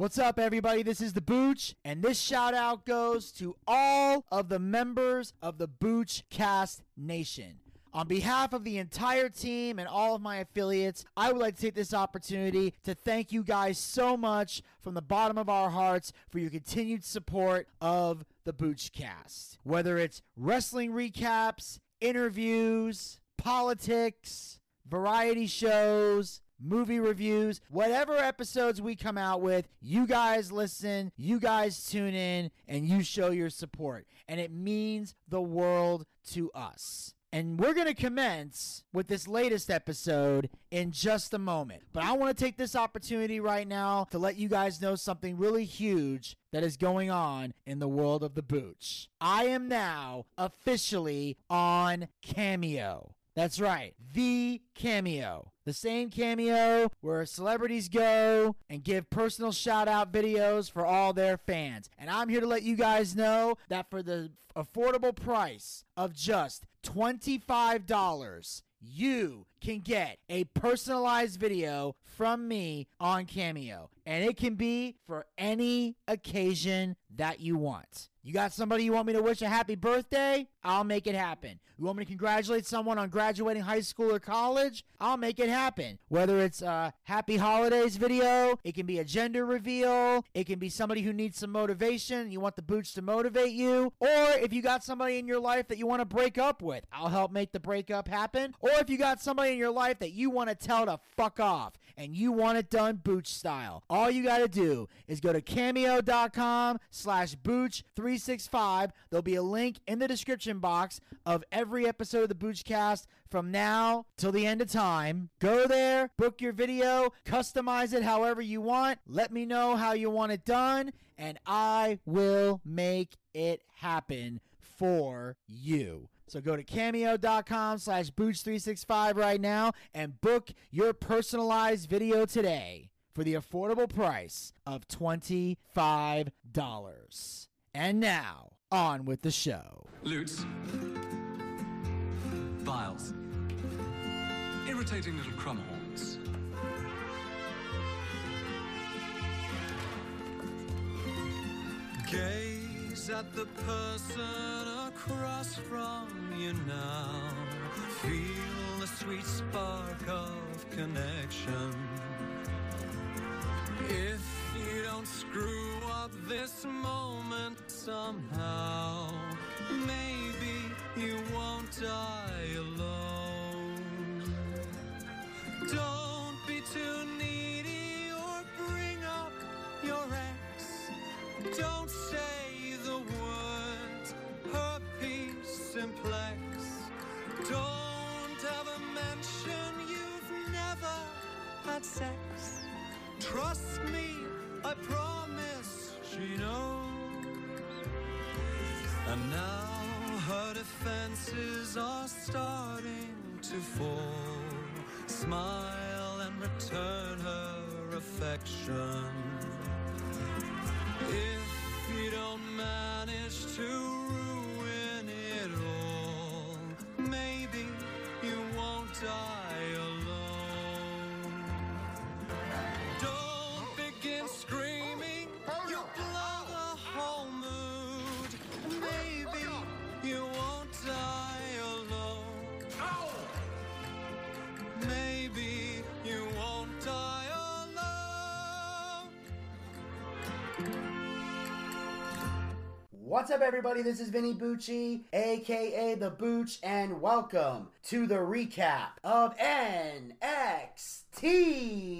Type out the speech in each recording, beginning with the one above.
What's up, everybody? This is the Booch, and this shout out goes to all of the members of the Booch Cast Nation. On behalf of the entire team and all of my affiliates, I would like to take this opportunity to thank you guys so much from the bottom of our hearts for your continued support of the Boochcast. Whether it's wrestling recaps, interviews, politics, variety shows, movie reviews, whatever episodes we come out with, you guys listen, you guys tune in, and you show your support. And it means the world to us. And we're going to commence with this latest episode in just a moment. But I want to take this opportunity right now to let you guys know something really huge that is going on in the world of the Booch. I am now officially on Cameo. That's right, the Cameo. The same Cameo where celebrities go and give personal shout out videos for all their fans. And I'm here to let you guys know that for the affordable price of just $25, you can get a personalized video from me on Cameo. And it can be for any occasion that you want. You got somebody you want me to wish a happy birthday? I'll make it happen. You want me to congratulate someone on graduating high school or college? I'll make it happen. Whether it's a happy holidays video, it can be a gender reveal, it can be somebody who needs some motivation, you want the boots to motivate you, or if you got somebody in your life that you want to break up with, I'll help make the breakup happen. Or if you got somebody in your life that you want to tell to fuck off and you want it done booch style, all you got to do is go to cameo.com slash booch365. There'll be a link in the description box of every episode of the Boochcast from now till the end of time. Go there, book your video, customize it however you want. Let me know how you want it done, and I will make it happen for you. So go to cameo.com slash booch365 right now and book your personalized video today for the affordable price of $25. And now, on with the show. Lutes. Vials. Irritating little crumb horns. At the person across from you now. Feel the sweet spark of connection. If you don't screw up this moment somehow, maybe you won't die alone. Don't be too needy or bring up your ex. Don't say had sex. Trust me, I promise she knows. And now her defenses are starting to fall. Smile and return her affection. If you don't manage to ruin it all, maybe you won't die What's up, everybody? This is Vinny Bucci, aka The Booch, and welcome to the recap of NXT.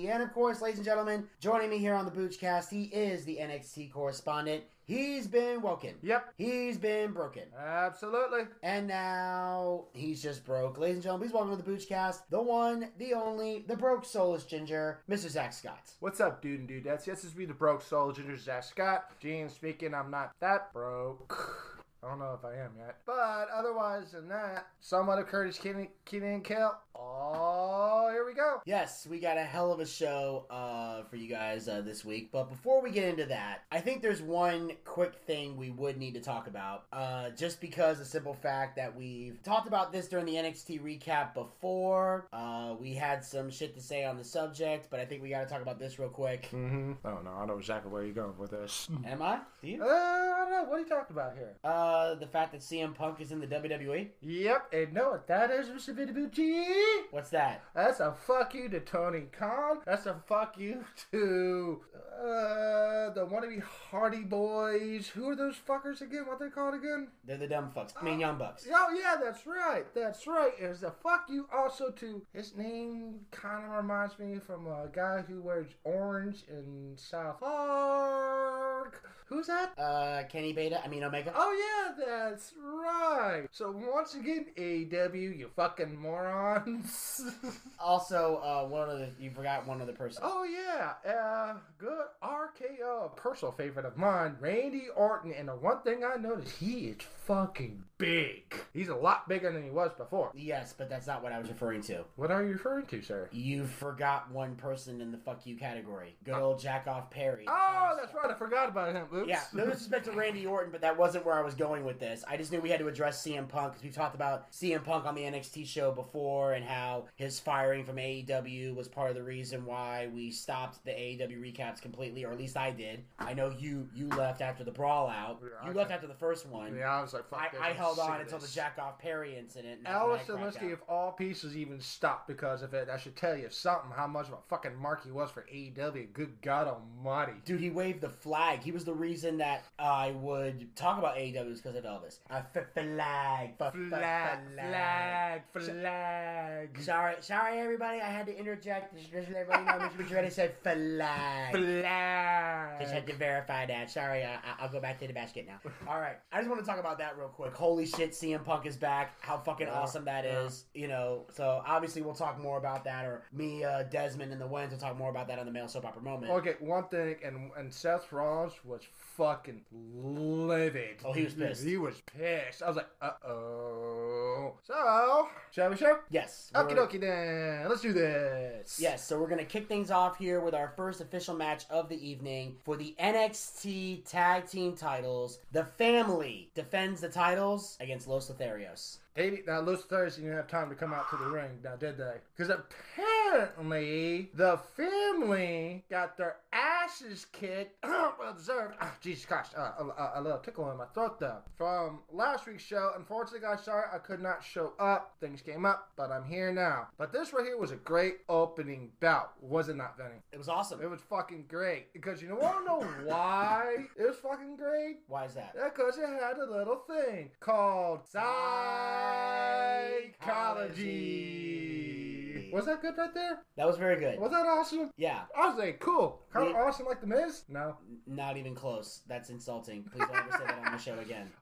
And of course, ladies and gentlemen, joining me here on the Boochcast, he is the NXT correspondent. He's been woken. Yep. He's been broken. Absolutely. And now he's just broke. Ladies and gentlemen, please welcome to the Boochcast, the one, the only, the broke soulless ginger, Mr. Zack Scott. What's up, dude and dudettes? Yes, this is me, the broke soul, Ginger Zack Scott. Gene speaking, I'm not that broke. I don't know if I am yet. But otherwise than that, somewhat of Curtis Kenan, Kenan and Kel. Oh, here we go. Yes, we got a hell of a show uh, for you guys uh, this week. But before we get into that, I think there's one quick thing we would need to talk about. Uh, just because the simple fact that we've talked about this during the NXT recap before. Uh, we had some shit to say on the subject, but I think we got to talk about this real quick. Mm-hmm. Oh no, I don't know exactly where you're going with this. Am I? Do you? Uh, I don't know. What are you talking about here? Uh, the fact that CM Punk is in the WWE. Yep, and know what that is, Mr. Vitabucci? What's that? That's a fuck you to Tony Khan. That's a fuck you to uh, the wannabe Hardy Boys. Who are those fuckers again? What they called again? They're the dumb fucks. I mean, young bucks. Oh yeah, that's right. That's right. It's a fuck you also to his name. Kind of reminds me from a guy who wears orange in South Park. Who's that? Uh, Kenny Beta. I mean Omega. Oh yeah, that's right. So once again, AEW, you fucking morons. Also, uh, one of the you forgot one other person. oh yeah, uh, good RKO, personal favorite of mine, Randy Orton. And the one thing I noticed, he is fucking big. He's a lot bigger than he was before. Yes, but that's not what I was referring to. What are you referring to, sir? You forgot one person in the fuck you category. Good oh. old Jack Off Perry. Oh, that's right. I forgot about him. Oops. Yeah, no disrespect to Randy Orton, but that wasn't where I was going with this. I just knew we had to address CM Punk because we've talked about CM Punk on the NXT show before and how his firing from AEW was part of the reason why we stopped the AEW recaps completely, or at least I did. I know you you left after the brawl out. Yeah, You I left can- after the first one. Yeah, I was like, fuck I, I I'm held sick on until the. Jack Off Perry incident. and that's when I Alice cracked Zelinsky, out. of all pieces, even stopped because of it. That should tell you something how much of a fucking mark he was for AEW. Good God Almighty. Dude, he waved the flag. He was the reason that I would talk about AEW because of Elvis. F- flag, Flag, flag, flag, Sorry, sorry, everybody. I had to interject. Just, let everybody know Mr. Madrid said flag. Just had to verify that. Sorry, I, I- I'll go back to the basket now. All right, I just want to talk about that real quick. Holy shit, CM Punk is back. How fucking Yeah, awesome that yeah. is. You know, so obviously we'll talk more about that, or me, uh, Desmond, and the Wens will talk more about that on the male soap opera moment. Okay, one thing, and and Seth Rollins was fucking livid. Oh, he was pissed. He was pissed. I was like, uh oh. So, shall we show? Yes. Okie dokie then. Let's do this. Yes, so we're going to kick things off here with our first official match of the evening for the NXT Tag Team titles. The family defends the titles against Los Lotharios. Eighty, now, Los Thursday didn't have time to come out to the ring, now did they? Because apparently the family got their asses kicked. well deserved. Ah, Jesus Christ, uh, a, a, little tickle in my throat though. From last week's show, unfortunately, guys, sorry I could not show up. Things came up, but I'm here now. But this right here was a great opening bout, was it not, Vinny? It was awesome. It was fucking great because you know, want to know why it was fucking great? Why is that? Because it had a little thing called psychology. Was that good right there? That was very good. Was that awesome? Yeah, I was like, cool. Kind of Yeah. awesome like The Miz? No. not even close. That's insulting. Please don't ever say that on the show again.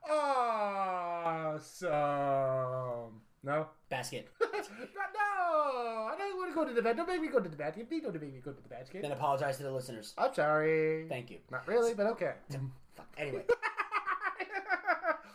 Awesome. No? Basket. no! I don't want to go to the bed. Don't make me go to the bathroom. Please don't make me go to the basket. Then apologize to the listeners. I'm sorry. Thank you. Not really, but okay. Fuck. Anyway,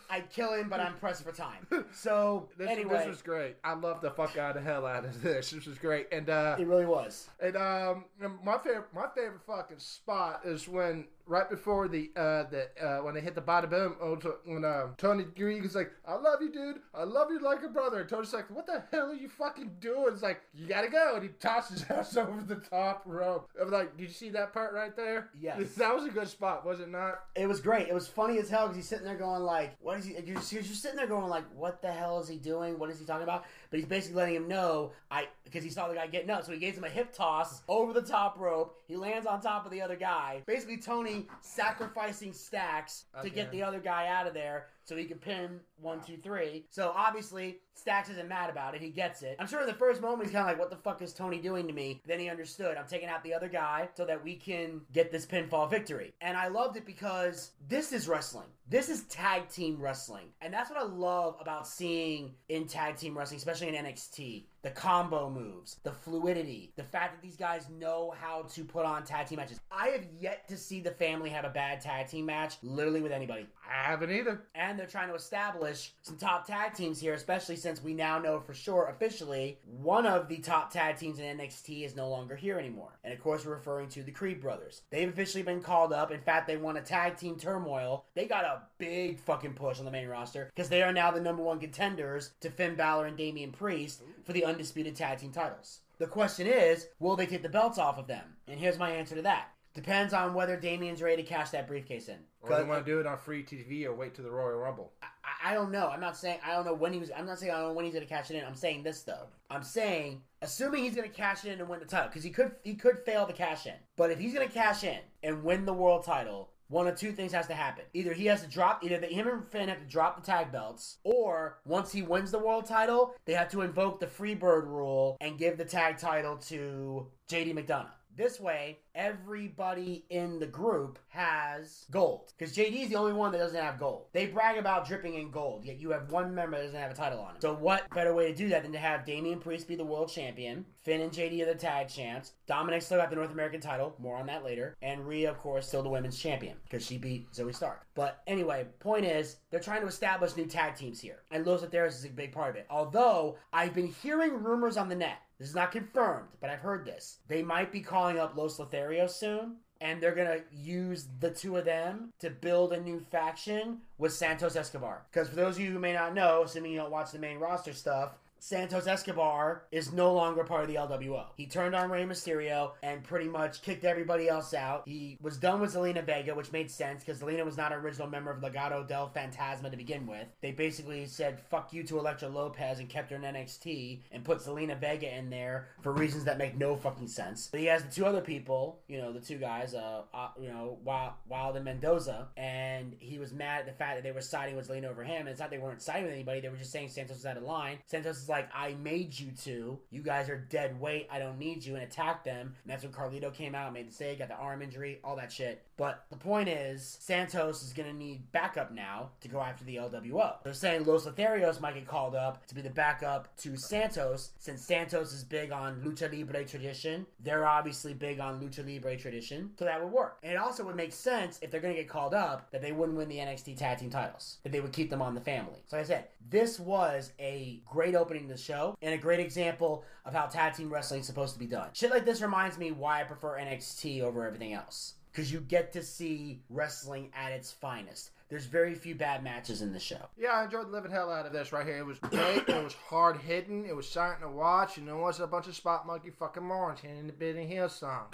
I'd kill him, but I'm pressed for time. So, This, anyway, this was great. I love the fuck out of hell out of this. This was great. And uh it really was. And um, my favorite, my favorite fucking spot is when right before the uh the uh when they hit the bada boom, oh, when um Tony Greig is like, "I love you, dude. I love you like a brother." And Tony's like, "What the hell are you fucking doing?" It's like, "You gotta go," and he tosses his ass over the top rope. I'm like, "Did you see that part right there?" Yes. that was a good spot, was it not? It was great. It was funny as hell because he's sitting there going like, "What is he?" You're just, you're just sitting there going like, "What the hell is he doing? What is he talking about?" But he's basically letting him know, I because he saw the guy getting up, so he gives him a hip toss over the top rope. He lands on top of the other guy. Basically, Tony sacrificing stacks to get the other guy out of there so he can pin one, two, three. So obviously, Stacks isn't mad about it. He gets it. I'm sure in the first moment he's kind of like, "What the fuck is Tony doing to me?" Then he understood. I'm taking out the other guy so that we can get this pinfall victory. And I loved it because this is wrestling. This is tag team wrestling, and that's what I love about seeing in tag team wrestling, especially in NXT. The combo moves, the fluidity, the fact that these guys know how to put on tag team matches. I have yet to see the family have a bad tag team match, literally with anybody. I haven't either. And they're trying to establish some top tag teams here, especially since we now know for sure officially one of the top tag teams in NXT is no longer here anymore. And of course, we're referring to the Creed brothers. They've officially been called up. In fact, they won a tag team turmoil. They got a big fucking push on the main roster because they are now the number one contenders to Finn Balor and Damian Priest for the undisputed tag team titles. The question is, will they take the belts off of them? And here's my answer to that. Depends on whether Damian's ready to cash that briefcase in. Or they want to do it on free TV or wait to the Royal Rumble. I, I don't know. I'm not saying I don't know when he was. I'm not saying I don't know when he's going to cash it in. I'm saying this though. I'm saying assuming he's going to cash it in and win the title because he could he could fail to cash in. But if he's going to cash in and win the world title, one of two things has to happen. Either he has to drop, either the, him and Finn have to drop the tag belts, or once he wins the world title, they have to invoke the Freebird rule and give the tag title to JD McDonagh. This way, everybody in the group has gold. Because JD is the only one that doesn't have gold. They brag about dripping in gold, yet you have one member that doesn't have a title on him. So, what better way to do that than to have Damian Priest be the world champion, Finn and JD are the tag champs, Dominic still got the North American title, more on that later, and Rhea, of course, still the women's champion because she beat Zoey Stark. But anyway, point is, they're trying to establish new tag teams here, and Los Lotharios is a big part of it. Although, I've been hearing rumors on the net this is not confirmed, but I've heard this. They might be calling up Los Lotharios soon, and they're gonna use the two of them to build a new faction with Santos Escobar. Because for those of you who may not know, assuming you don't watch the main roster stuff, Santos Escobar is no longer part of the LWO. He turned on Rey Mysterio and pretty much kicked everybody else out. He was done with Zelina Vega, which made sense because Zelina was not an original member of Legado del Fantasma to begin with. They basically said fuck you to Elektra Lopez and kept her in NXT and put Zelina Vega in there for reasons that make no fucking sense. But he has the two other people, you know, the two guys, uh, uh you know, Wilde, Wilde and Mendoza, and he was mad at the fact that they were siding with Zelina over him. And it's not they weren't siding with anybody; they were just saying Santos was out of line. Santos is like, I made you two. You guys are dead weight. I don't need you, and attack them. And that's when Carlito came out, made the save, got the arm injury, all that shit. But the point is, Santos is gonna need backup now to go after the LWO. They're saying Los Lotharios might get called up to be the backup to Santos, since Santos is big on lucha libre tradition. They're obviously big on lucha libre tradition, so that would work. And it also would make sense if they're gonna get called up that they wouldn't win the NXT Tag Team titles, that they would keep them on the family. So like I said, this was a great opening to the show and a great example of how tag team wrestling is supposed to be done. Shit like this reminds me why I prefer NXT over everything else because you get to see wrestling at its finest. There's very few bad matches in the show. Yeah, I enjoyed the living hell out of this right here. It was great. it was hard hitting. It was something to watch. And there was a bunch of spot monkey fucking morons in the Benny Hill song.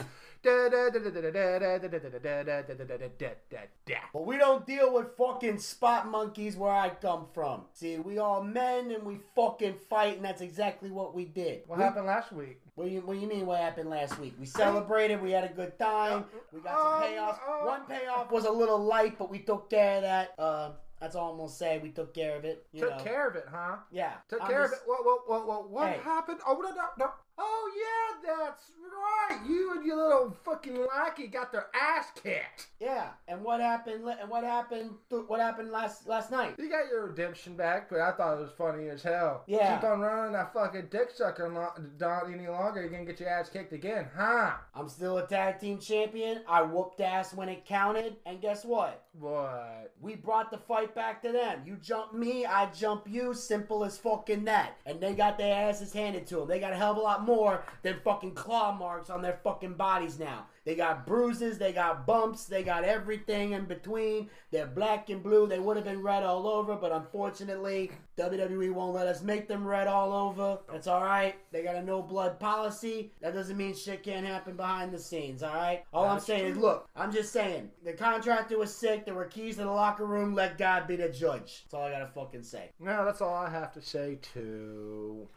But we don't deal with fucking spot monkeys where I come from. See, we all men and we fucking fight, and that's exactly what we did. What We- happened last week? What do you What do you mean? What happened last week? We celebrated. We had a good time. We got some Um, payoffs. uh, One payoff was a little light, but we took care of that. Uh, that's all I'm gonna say. We took care of it. You Took know. care of it, huh? Yeah. Took I'm care just- of it. What? What? What? What? What Hey. happened? Oh no, no, no. Oh yeah, that's right. You and your little fucking lackey got their ass kicked. Yeah. And what happened? And what happened? th- What happened last last night? You got your redemption back, but I thought it was funny as hell. Yeah. Keep on running that fucking dick sucker lo- not any longer. You're gonna get your ass kicked again, huh? I'm still a tag team champion. I whooped ass when it counted, and guess what? What? We brought the fight back to them. You jump me, I jump you. Simple as fucking that. And they got their asses handed to them. They got a hell of a lot more than fucking claw marks on their fucking bodies now. They got bruises, they got bumps, they got everything in between. They're black and blue. They would have been red all over, but unfortunately, WWE won't let us make them red all over. That's alright. They got a no blood policy. That doesn't mean shit can't happen behind the scenes, alright? All I'm That's saying is, look, I'm just saying, the contractor was sick. There were keys to the locker room. Let God be the judge. That's all I gotta fucking say. No, that's all I have to say to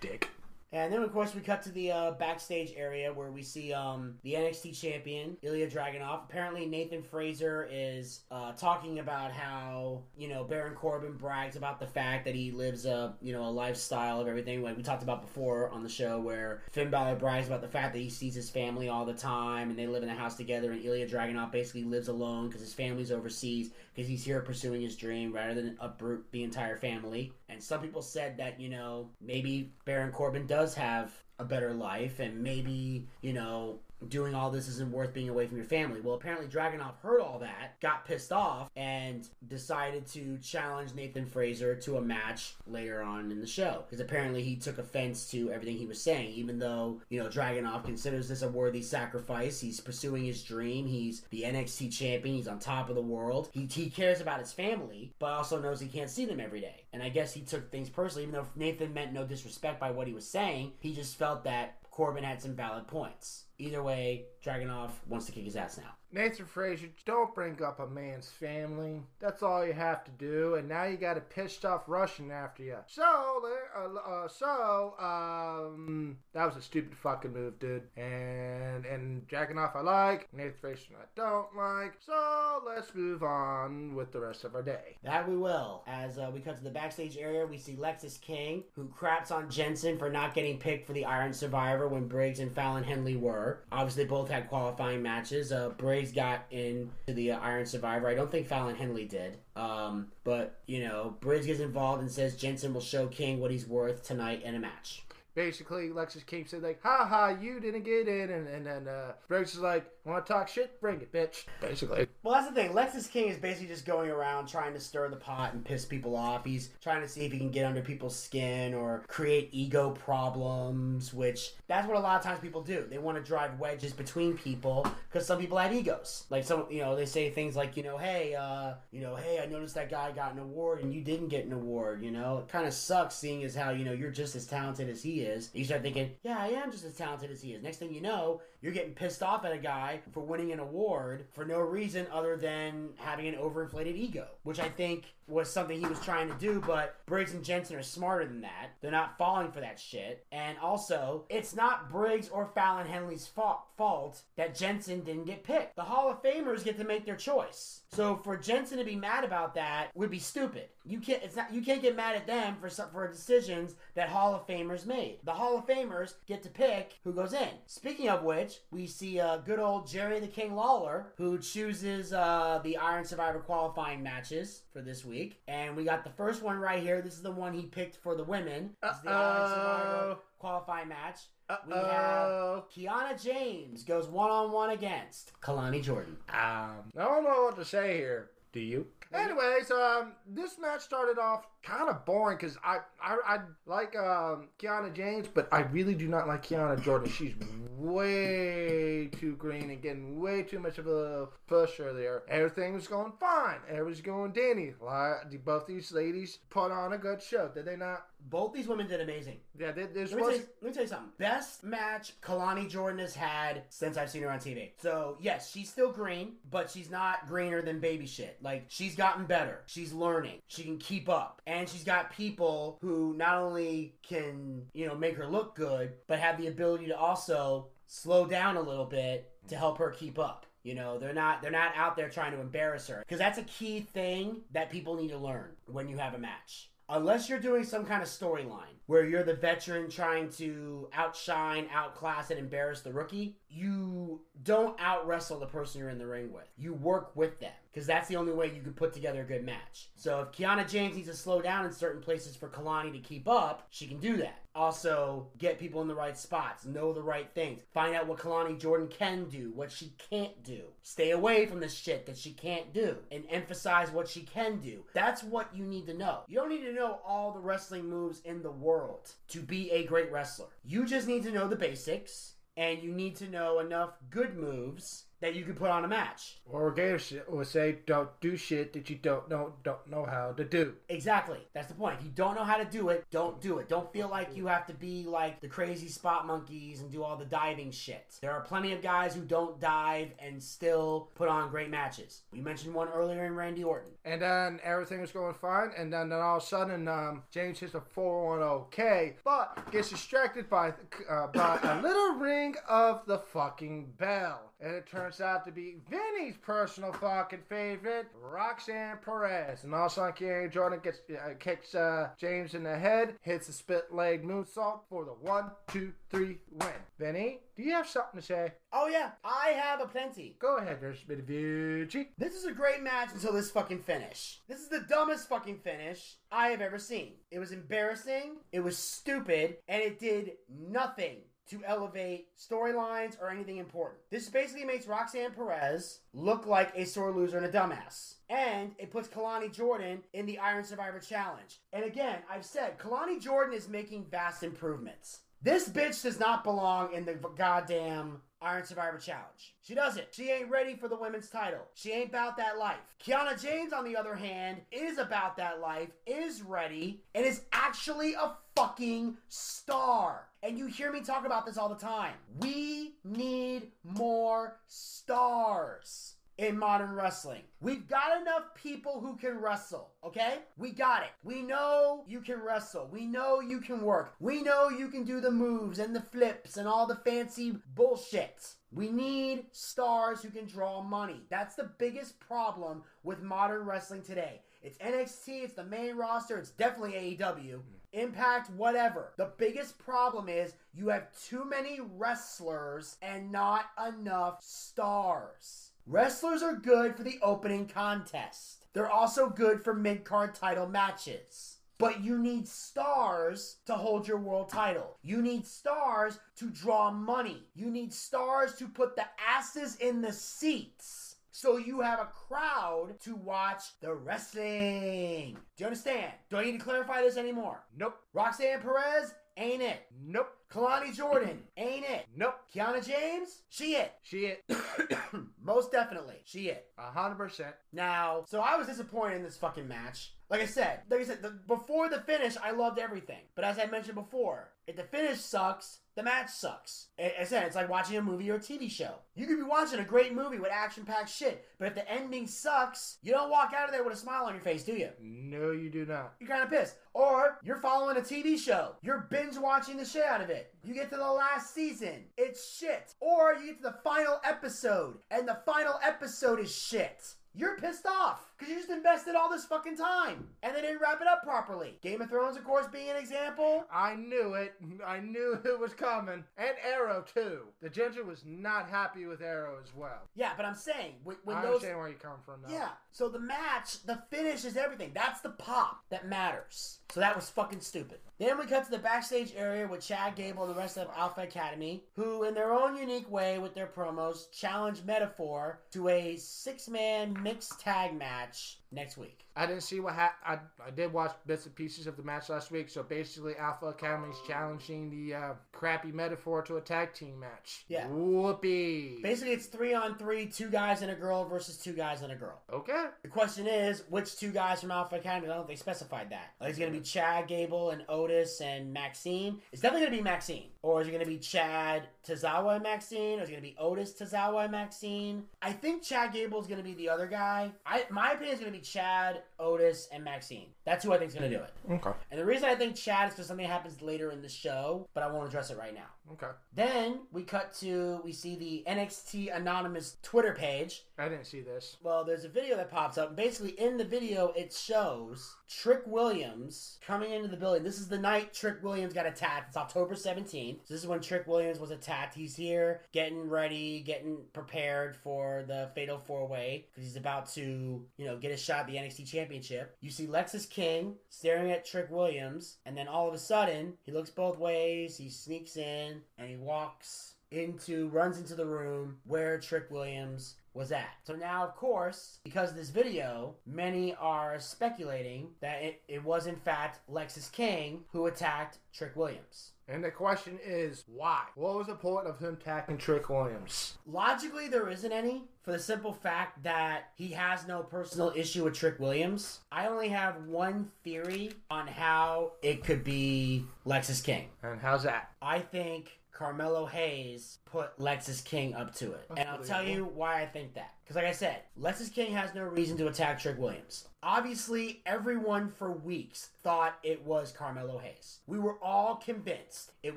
Dick. And then, of course, we cut to the uh, backstage area where we see um, the NXT champion, Ilya Dragunov. Apparently, Nathan Frazer is uh, talking about how, you know, Baron Corbin brags about the fact that he lives a, you know, a lifestyle of everything like we talked about before on the show where Finn Balor brags about the fact that he sees his family all the time and they live in a house together and Ilya Dragunov basically lives alone because his family's overseas because he's here pursuing his dream rather than uproot the entire family. And some people said that, you know, maybe Baron Corbin does have a better life and maybe, you know, doing all this isn't worth being away from your family. Well, apparently Dragunov heard all that, got pissed off, and decided to challenge Nathan Frazer to a match later on in the show. Because apparently he took offense to everything he was saying, even though, you know, Dragunov considers this a worthy sacrifice. He's pursuing his dream. He's the NXT champion. He's on top of the world. He, he cares about his family, but also knows he can't see them every day. And I guess he took things personally, even though Nathan meant no disrespect by what he was saying. He just felt that Corbin had some valid points. Either way, Dragunov wants to kick his ass now. Nathan Frazer, don't bring up a man's family. That's all you have to do. And now you got a pissed off Russian after you. So, uh, uh, so, um, that was a stupid fucking move, dude. And and jacking off I like, Nathan Frazer I don't like. So let's move on with the rest of our day. That we will. As uh, we cut to the backstage area, we see Lexis King, who craps on Jensen for not getting picked for the Iron Survivor when Briggs and Fallon Henley were. Obviously, both had qualifying matches. Uh, Briggs got into the uh, Iron Survivor. I don't think Fallon Henley did. Um, but, you know, Briggs gets involved and says Jensen will show King what he's worth tonight in a match. Basically, Lexis King said like, "Ha ha, you didn't get in," and and then uh, Briggs is like, "Want to talk shit? Bring it, bitch." Basically, Well, that's the thing. Lexis King is basically just going around trying to stir the pot and piss people off. He's trying to see if he can get under people's skin or create ego problems, which that's what a lot of times people do. They want to drive wedges between people because some people have egos. Like some, you know, they say things like, you know, hey, uh, you know, hey, I noticed that guy got an award and you didn't get an award. You know, it kind of sucks seeing as how you know you're just as talented as he is. You start thinking, yeah, I am just as talented as he is. Next thing you know, you're getting pissed off at a guy for winning an award for no reason other than having an overinflated ego, which I think was something he was trying to do, but Briggs and Jensen are smarter than that. They're not falling for that shit. And also, it's not Briggs or Fallon Henley's fa- fault that Jensen didn't get picked. The Hall of Famers get to make their choice. So for Jensen to be mad about that would be stupid. You can't it's not you can't get mad at them for for decisions that Hall of Famers made. The Hall of Famers get to pick who goes in. Speaking of which, we see a good old Jerry the King Lawler who chooses uh, the Iron Survivor qualifying matches for this week, and we got the first one right here. This is the one he picked for the women. This is the Iron Survivor qualifying match. We Uh-oh. have Kiana James goes one on one against Kelani Jordan. Um, I don't know what to say here. Do you? Anyways, um, this match started off kind of boring because I, I I like um Kiana James, but I really do not like Kiana Jordan. She's way too green and getting way too much of a pusher there. Everything was going fine. Everything was going dandy. Like, both these ladies put on a good show, did they not? Both these women did amazing. Yeah, th- this Let me, tell was. you, let me tell you something. Best match Kelani Jordan has had since I've seen her on TV. So, yes, she's still green, but she's not greener than baby shit. Like, she's gotten better. She's learning. She can keep up. And she's got people who not only can, you know, make her look good, but have the ability to also slow down a little bit to help her keep up. You know, they're not they're not out there trying to embarrass her because that's a key thing that people need to learn when you have a match unless you're doing some kind of storyline where you're the veteran trying to outshine, outclass, and embarrass the rookie, you don't out wrestle the person you're in the ring with. You work with them because that's the only way you can put together a good match. So if Kiana James needs to slow down in certain places for Kelani to keep up, she can do that. Also, get people in the right spots, know the right things, find out what Kelani Jordan can do, what she can't do. Stay away from the shit that she can't do and emphasize what she can do. That's what you need to know. You don't need to know all the wrestling moves in the world to be a great wrestler. You just need to know the basics and you need to know enough good moves that you can put on a match. Or Gator shit say, don't do shit that you don't know don't know how to do. Exactly. That's the point. If you don't know how to do it, don't do it. Don't feel like you have to be like the crazy spot monkeys and do all the diving shit. There are plenty of guys who don't dive and still put on great matches. We mentioned one earlier in Randy Orton. And then everything was going fine, and then, then all of a sudden, um, James hits a 410K, but gets distracted by uh, by a little ring of the fucking bell. And it turns out to be Vinny's personal fucking favorite, Roxanne Perez. And also of a Jordan gets uh, kicks uh, James in the head, hits a spit leg moonsault for the one, two, three win. Vinny, do you have something to say? Oh yeah, I have a plenty. Go ahead, there's a bit of Vici. This is a great match until this fucking finish. This is the dumbest fucking finish I have ever seen. It was embarrassing, it was stupid, and it did nothing to elevate storylines or anything important. This basically makes Roxanne Perez look like a sore loser and a dumbass. And it puts Kelani Jordan in the Iron Survivor Challenge. And again, I've said Kelani Jordan is making vast improvements. This bitch does not belong in the goddamn Iron Survivor Challenge. She doesn't. She ain't ready for the women's title. She ain't about that life. Kiana James, on the other hand, is about that life, is ready, and is actually a fucking star. And you hear me talk about this all the time. We need more stars in modern wrestling. We've got enough people who can wrestle, okay? We got it. We know you can wrestle. We know you can work. We know you can do the moves and the flips and all the fancy bullshit. We need stars who can draw money. That's the biggest problem with modern wrestling today. It's NXT, it's the main roster, it's definitely AEW. Impact, whatever. The biggest problem is you have too many wrestlers and not enough stars. Wrestlers are good for the opening contest. They're also good for mid card title matches. But you need stars to hold your world title. You need stars to draw money. You need stars to put the asses in the seats. So you have a crowd to watch the wrestling. Do you understand? Do I need to clarify this anymore? Nope. Roxanne Perez ain't it. Nope. Kelani Jordan ain't it. Nope. Kiana James, she it. She it. Most definitely, she it. A hundred percent. Now, so I was disappointed in this fucking match. Like I said, like I said, the, before the finish, I loved everything. But as I mentioned before, if the finish sucks, the match sucks. I I said it's like watching a movie or a TV show. You could be watching a great movie with action-packed shit, but if the ending sucks, you don't walk out of there with a smile on your face, do you? No, you do not. You're kind of pissed. Or you're following a TV show. You're binge watching the shit out of it. You get to the last season. It's shit. Or you get to the final episode, and the final episode is shit. You're pissed off because you just invested all this fucking time and they didn't wrap it up properly. Game of Thrones, of course, being an example. I knew it. I knew it was coming. And Arrow too. The Ginger was not happy with Arrow as well. Yeah, but I'm saying when, when I those understand where you come from now. Yeah. So the match, the finish is everything. That's the pop that matters. So that was fucking stupid. Then we cut to the backstage area with Chad Gable and the rest of Alpha Academy, who, in their own unique way with their promos, challenge Meta-Four to a six man mixed tag match match next week. I didn't see what ha- I I did watch bits and pieces of the match last week. So basically, Alpha Academy is challenging the uh, crappy Meta-Four to a tag team match. Yeah. Whoopee. Basically, it's three on three, two guys and a girl versus two guys and a girl. Okay. The question is, which two guys from Alpha Academy? I don't know if they specified that. Like, is it going to be Chad Gable and Otis and Maxine? It's definitely going to be Maxine. Or is it going to be Chad Tozawa and Maxine? Or is it going to be Otis Tozawa and Maxine? I think Chad Gable is going to be the other guy. I My opinion is going to be Chad, Otis, and Maxine. That's who I think is going to do it. Okay. And the reason I think Chad is because something happens later in the show, but I won't address it right now. Okay. Then we cut to, we see the NXT Anonymous Twitter page. I didn't see this. Well, there's a video that pops up. Basically, in the video, it shows Trick Williams coming into the building. This is the night Trick Williams got attacked. It's October 17th. So this is when Trick Williams was attacked. He's here getting ready, getting prepared for the Fatal Four Way because he's about to, you know, get a shot at the NXT Championship. You see Lexis King staring at Trick Williams, and then all of a sudden, he looks both ways. He sneaks in and he walks into runs into the room where Trick Williams was at. So now, of course, because of this video, many are speculating that it, it was in fact Lexis King who attacked Trick Williams. And the question is, why? What was the point of him attacking Trick Williams? Logically, there isn't any for the simple fact that he has no personal issue with Trick Williams. I only have one theory on how it could be Lexis King. And how's that? I think Carmelo Hayes put Lexis King up to it. and I'll tell you why I think that. Because, like I said, Lexis King has no reason to attack Trick Williams. Obviously, everyone for weeks thought it was Carmelo Hayes. We were all convinced it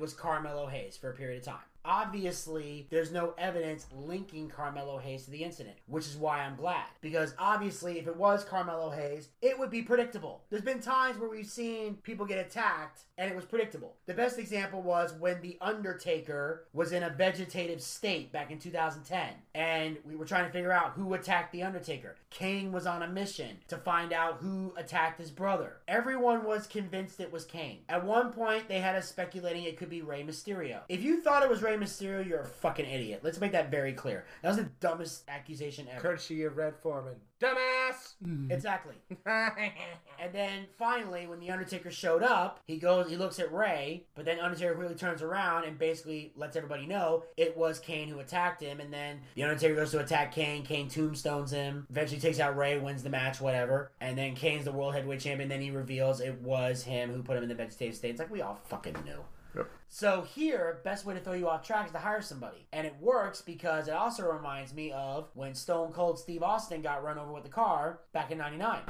was Carmelo Hayes for a period of time. Obviously there's no evidence linking Carmelo Hayes to the incident, which is why I'm glad. Because obviously, if it was Carmelo Hayes, it would be predictable. There's been times where we've seen people get attacked and it was predictable. The best example was when The Undertaker was in a vegetative state back in 2010, and we were trying to figure out who attacked The Undertaker. Kane was on a mission to find out who attacked his brother. Everyone was convinced it was Kane. At one point, they had us speculating it could be Rey Mysterio. If you thought it was Rey Mysterio, you're a fucking idiot. Let's make that very clear. That was the dumbest accusation ever. Courtesy of Red Foreman. Dumbass! Hmm. Exactly. And then finally, when the Undertaker showed up, he goes, he looks at Rey, but then Undertaker quickly turns around and basically lets everybody know it was Kane who attacked him. And then the Undertaker goes to attack Kane. Kane tombstones him. Eventually takes out Rey, wins the match, whatever. And then Kane's the world heavyweight champion. Then he reveals it was him who put him in the vegetative state. It's like we all fucking knew. So here, best way to throw you off track is to hire somebody. And it works because it also reminds me of when Stone Cold Steve Austin got run over with the car back in 99.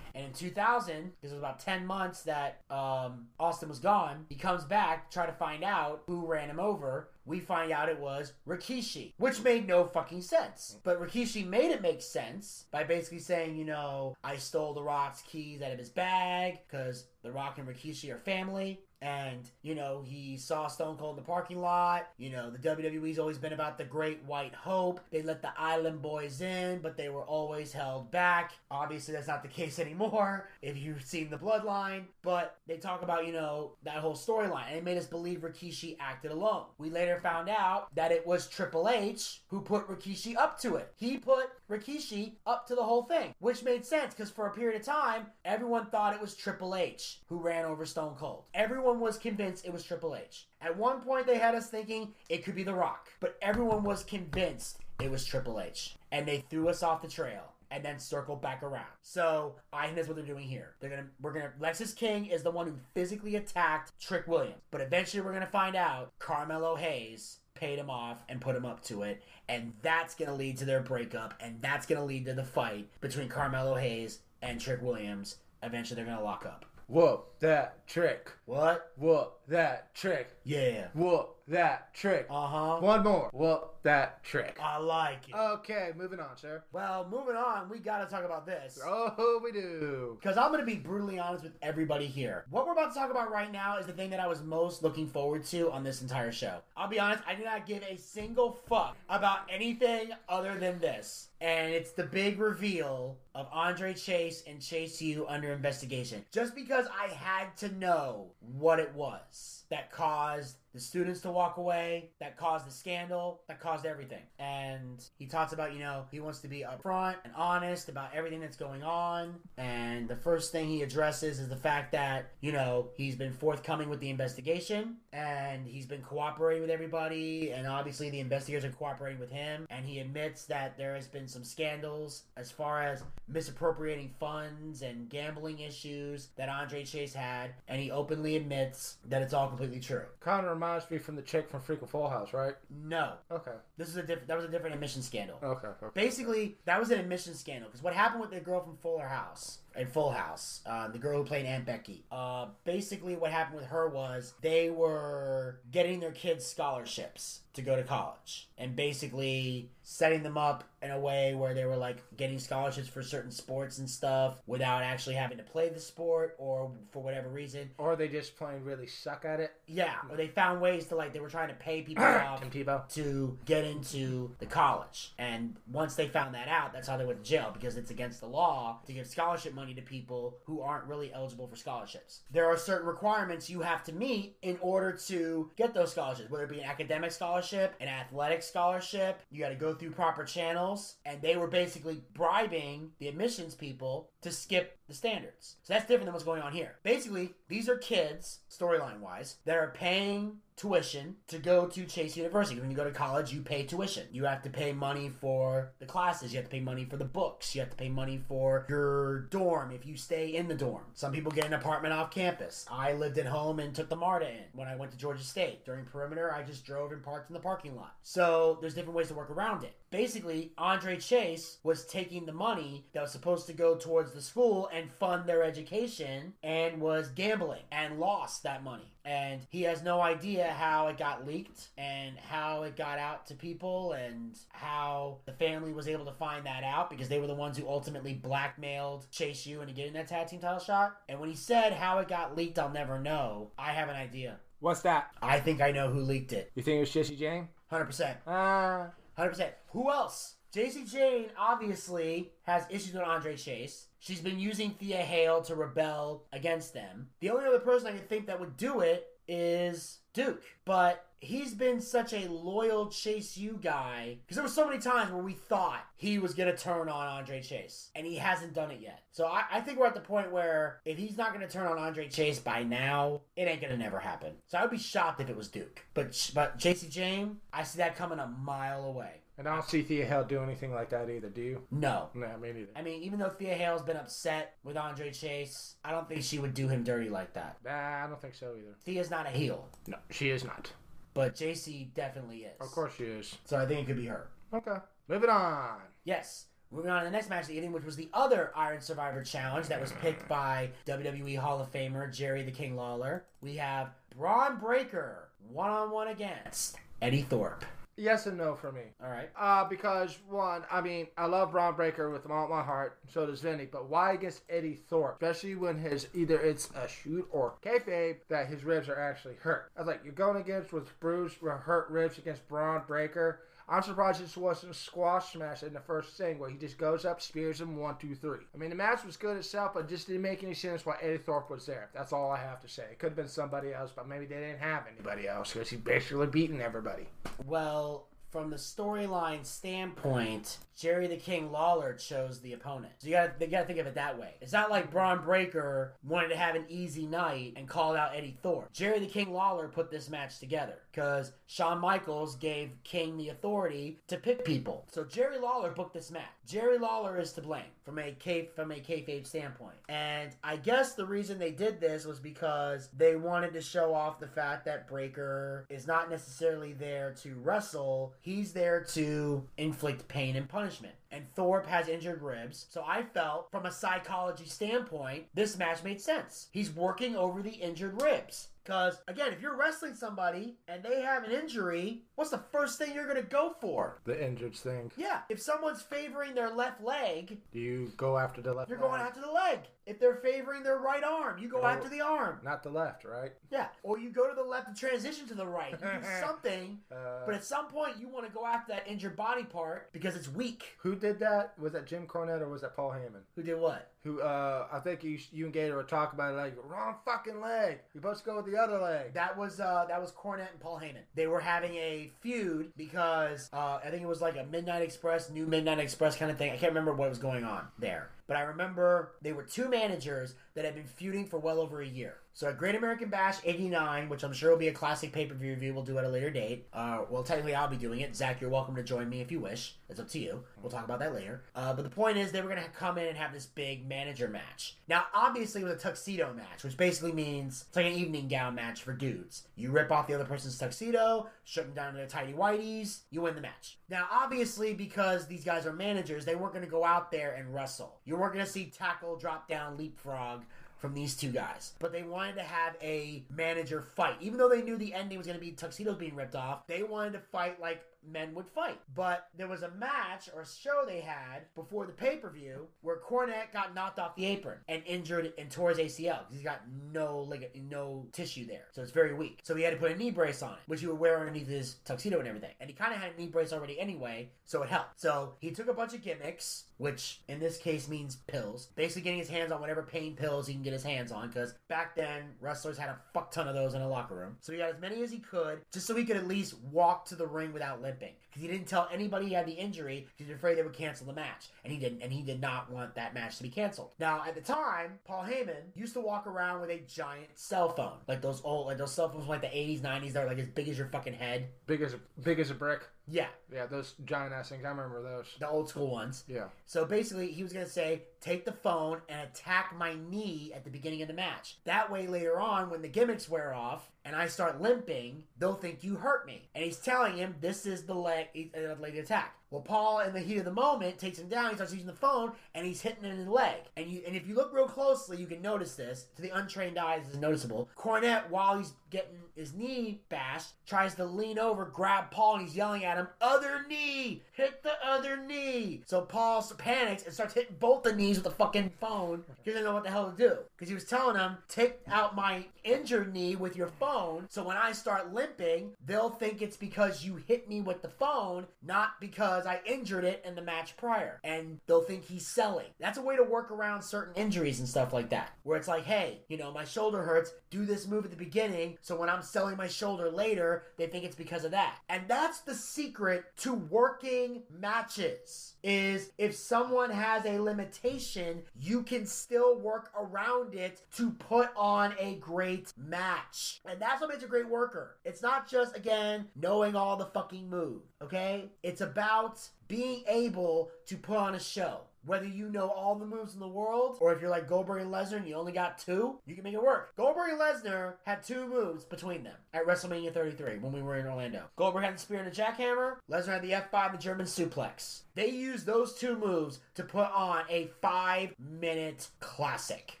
And in 2000, because it was about 10 months that um, Austin was gone, he comes back to try to find out who ran him over. We find out it was Rikishi, which made no fucking sense. But Rikishi made it make sense by basically saying, you know, I stole The Rock's keys out of his bag because The Rock and Rikishi are family. And, you know, he saw Stone Cold in the parking lot. You know, the WWE's always been about the great white hope. They let the Island Boys in, but they were always held back. Obviously, that's not the case anymore if you've seen the bloodline. But they talk about, you know, that whole storyline. And it made us believe Rikishi acted alone. We later found out that it was Triple H who put Rikishi up to it. He put Rikishi up to the whole thing, which made sense because for a period of time, everyone thought it was Triple H who ran over Stone Cold. Everyone was convinced it was Triple H. At one point, they had us thinking it could be The Rock, but everyone was convinced it was Triple H. And they threw us off the trail and then circled back around. So I think that's what they're doing here. They're gonna we're gonna Lexis King is the one who physically attacked Trick Williams. But eventually we're gonna find out Carmelo Hayes paid him off and put him up to it. And that's gonna lead to their breakup, and that's gonna lead to the fight between Carmelo Hayes and Trick Williams. Eventually they're gonna lock up. Whoop that trick. What? Whoop that trick. Yeah. Whoop that trick. Uh-huh. One more. Whoop that trick. I like it. Okay, moving on, sir. well, moving on, we gotta talk about this. Oh, we do. Because I'm going to be brutally honest with everybody here. What we're about to talk about right now is the thing that I was most looking forward to on this entire show. I'll be honest, I did not give a single fuck about anything other than this. And it's the big reveal of Andre Chase and Chase U under investigation. Just because I had to know what it was that caused the students to walk away, that caused the scandal, that caused everything. And he talks about, you know, he wants to be upfront and honest about everything that's going on. And the first thing he addresses is the fact that, you know, he's been forthcoming with the investigation and he's been cooperating with everybody. And obviously, the investigators are cooperating with him. And he admits that there has been some scandals as far as misappropriating funds and gambling issues that Andre Chase had. And he openly admits that it's all completely true. Kind of reminds me from the chick from Freak of Full House, right? No, Okay. this is a different. That was a different admission scandal. Okay. okay. Basically, that was an admission scandal because what happened with the girl from Fuller House in Full House, uh, the girl who played Aunt Becky. Uh, basically, what happened with her was they were getting their kids scholarships to go to college, and basically setting them up in a way where they were like getting scholarships for certain sports and stuff without actually having to play the sport or for whatever reason. Or they just plain really suck at it. Yeah, or they found ways to like they were trying to pay people off to get into the college. And once they found that out, that's how they went to jail because it's against the law to give scholarship money to people who aren't really eligible for scholarships. There are certain requirements you have to meet in order to get those scholarships, whether it be an academic scholarship, an athletic scholarship. You got to go through proper channels, and they were basically bribing the admissions people to skip the standards. So that's different than what's going on here. Basically, these are kids, storyline wise, that are paying tuition to go to Chase University. When you go to college, you pay tuition. You have to pay money for the classes, you have to pay money for the books, you have to pay money for your dorm if you stay in the dorm. Some people get an apartment off campus. I lived at home and took the MARTA in when I went to Georgia State. During perimeter, I just drove and parked in the parking lot. So there's different ways to work around it. Basically Andre Chase was taking the money that was supposed to go towards the school and fund their education and was gambling and lost that money. And he has no idea how it got leaked and how it got out to people and how the family was able to find that out because they were the ones who ultimately blackmailed Chase U into getting that tag team title shot. And when he said how it got leaked, I'll never know, I have an idea. What's that? I think I know who leaked it. You think it was Jacy Jayne? 100%. Uh, Hundred percent. Who else? Jacy Jayne obviously has issues with Andre Chase. She's been using Thea Hale to rebel against them. The only other person I can think that would do it is Duke. But he's been such a loyal Chase U guy because there were so many times where we thought he was gonna turn on Andre Chase, and he hasn't done it yet. So I, I think we're at the point where if he's not gonna turn on Andre Chase by now, it ain't gonna never happen. So I would be shocked if it was Duke. But but Jacy Jayne, I see that coming a mile away. And I don't see Thea Hale do anything like that either, do you? No. No, me neither. I mean, even though Thea Hale's been upset with Andre Chase, I don't think she would do him dirty like that. Nah, I don't think so either. Thea's not a heel, No, she is not. but Jacy definitely is. Of course she is. So I think it could be her. Okay. Moving on. Yes. Moving on to the next match of the evening, which was the other Iron Survivor Challenge that was picked by WWE Hall of Famer Jerry the King Lawler. We have Bron Breakker one on one against Eddy Thorpe. Yes and no for me. All right. Uh, because one, I mean, I love Bron Breakker with all my heart. So does Vinny. But why against Eddy Thorpe? Especially when his either it's a shoot or kayfabe that his ribs are actually hurt. I was like, you're going against with bruised hurt ribs against Bron Breakker. I'm surprised this wasn't a squash smash in the first thing where he just goes up, spears him one, two, three. I mean, the match was good itself, but just didn't make any sense why Eddy Thorpe was there. That's all I have to say. It could have been somebody else, but maybe they didn't have anybody else because he's basically beating everybody. Well, from the storyline standpoint, Jerry the King Lawler chose the opponent. So you gotta, you gotta think of it that way. It's not like Bron Breakker wanted to have an easy night and called out Eddy Thorpe. Jerry the King Lawler put this match together because Shawn Michaels gave King the authority to pick people. So Jerry Lawler booked this match. Jerry Lawler is to blame from a K from a kayfabe standpoint. And I guess the reason they did this was because they wanted to show off the fact that Breakker is not necessarily there to wrestle. He's there to inflict pain and punishment. And Thorpe has injured ribs. So I felt, from a psychology standpoint, this match made sense. He's working over the injured ribs. Because, again, if you're wrestling somebody and they have an injury, what's the first thing you're going to go for? The injured thing. Yeah, if someone's favoring their left leg, Do you go after the left? you're going leg? after the leg. If they're favoring their right arm, you go Oh. after the arm. Not the left, right? Yeah, or you go to the left and transition to the right. You do something, Uh, but at some point you want to go after that injured body part because it's weak. Who did that? Was that Jim Cornette or was that Paul Heyman? Who did what? Who, uh, I think you, you and Gator were talking about it like, wrong fucking leg. You're supposed to go with the other leg. That was uh, that was Cornette and Paul Heyman. They were having a feud because uh, I think it was like a Midnight Express, new Midnight Express kind of thing. I can't remember what was going on there, but I remember they were two managers that had been feuding for well over a year. So at Great American Bash '89, which I'm sure will be a classic pay per view review, we'll do at a later date. Uh, well, technically I'll be doing it. Zach, you're welcome to join me if you wish. It's up to you. We'll talk about that later. Uh, but the point is, they were gonna come in and have this big manager match. Now, obviously, it was a tuxedo match, which basically means it's like an evening gown match for dudes. You rip off the other person's tuxedo, strip them down to their tidy whities, you win the match. Now, obviously, because these guys are managers, they weren't gonna go out there and wrestle. You weren't gonna see tackle, drop down, leapfrog from these two guys. But they wanted to have a manager fight. Even though they knew the ending was going to be tuxedos being ripped off, they wanted to fight like men would fight. But there was a match or a show they had before the pay per view where Cornette got knocked off the apron and injured and tore his ACL because he's got no lig- no tissue there, so it's very weak. So he had to put a knee brace on it, which he would wear underneath his tuxedo and everything. And he kind of had a knee brace already anyway, so it helped. So he took a bunch of gimmicks, which in this case means pills, basically getting his hands on whatever pain pills he can get his hands on. Because back then wrestlers had a fuck ton of those in a locker room, so he got as many as he could just so he could at least walk to the ring without limping ripping because he didn't tell anybody he had the injury because he was afraid they would cancel the match, and he didn't. And he did not want that match to be canceled. Now at the time, Paul Heyman used to walk around with a giant cell phone, like those old, like those cell phones from like the 80s, 90s. They're like as big as your fucking head. Big as a, big as a brick. Yeah, Yeah, those giant ass things. I remember those. the old school ones. Yeah. So basically, he was going to say, take the phone and attack my knee at the beginning of the match. That way, later on, when the gimmicks wear off and I start limping, they'll think you hurt me. And he's telling him this is the leg, uh, leg attack. Well, Paul, in the heat of the moment, takes him down. He starts using the phone, and he's hitting it in the leg. And you, and if you look real closely, you can notice this. To the untrained eyes, is noticeable. Cornette, while he's getting his knee bashed, tries to lean over, grab Paul, and he's yelling at him, "Other knee! Hit the other knee!" So Paul panics and starts hitting both the knees with the fucking phone. He doesn't know what the hell to do because he was telling him, "Take out my injured knee with your phone, so when I start limping, they'll think it's because you hit me with the phone, not because I injured it in the match prior, and they'll think he's selling." That's a way to work around certain injuries and stuff like that, where it's like, "Hey, you know, my shoulder hurts. Do this move at the beginning, so when I'm selling my shoulder later, they think it's because of that." And that's the secret to working matches is if someone has a limitation, you can still work around it to put on a great match. And that's what makes a great worker. It's not just, again, knowing all the fucking move, okay? It's about being able to put on a show. Whether you know all the moves in the world, or if you're like Goldberg and Lesnar and you only got two, you can make it work. Goldberg and Lesnar had two moves between them at WrestleMania 33 when we were in Orlando. Goldberg had the spear and the jackhammer. Lesnar had the F5, and the German suplex. They used those two moves to put on a five minute classic.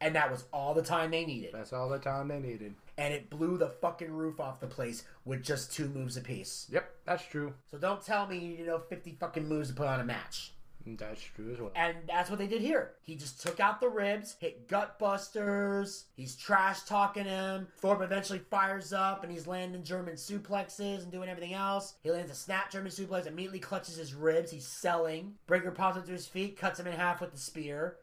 And that was all the time they needed. That's all the time they needed. And it blew the fucking roof off the place with just two moves apiece. Yep, that's true. So don't tell me you need to know 50 fucking moves to put on a match. That's true as well. And that's what they did here. He just took out the ribs, hit gut busters. He's trash talking him. Thorpe eventually fires up and he's landing German suplexes and doing everything else. He lands a snap German suplex, immediately clutches his ribs. He's selling. Breakker pops up to his feet, cuts him in half with the spear.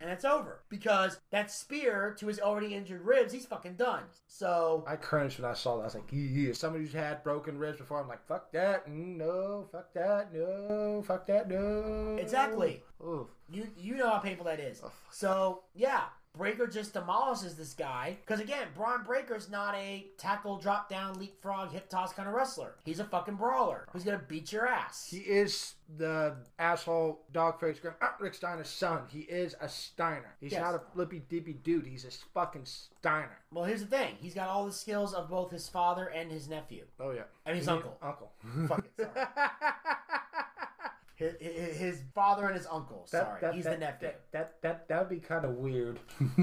And it's over. Because that spear to his already injured ribs, he's fucking done. So I cringed when I saw that. I was like, yeah, somebody who's had broken ribs before. I'm like, fuck that, no, fuck that, no, fuck that, no. Exactly. Oof. You you know how painful that is. Oh, So yeah, Breakker just demolishes this guy because again, Bron Breakker's not a tackle, drop down, leapfrog, hip toss kind of wrestler. He's a fucking brawler who's gonna beat your ass. He is the asshole dogface going, ah, Rick Steiner's son. He is a Steiner. He's Yes. not a flippy dippy dude. He's a fucking Steiner. well, here's the thing: he's got all the skills of both his father and his nephew. Oh, yeah. And his He- uncle. Uncle. Fuck it, sorry. His, his, father and his uncle. Sorry, he's the nephew. That, that, that, that would be kind of weird.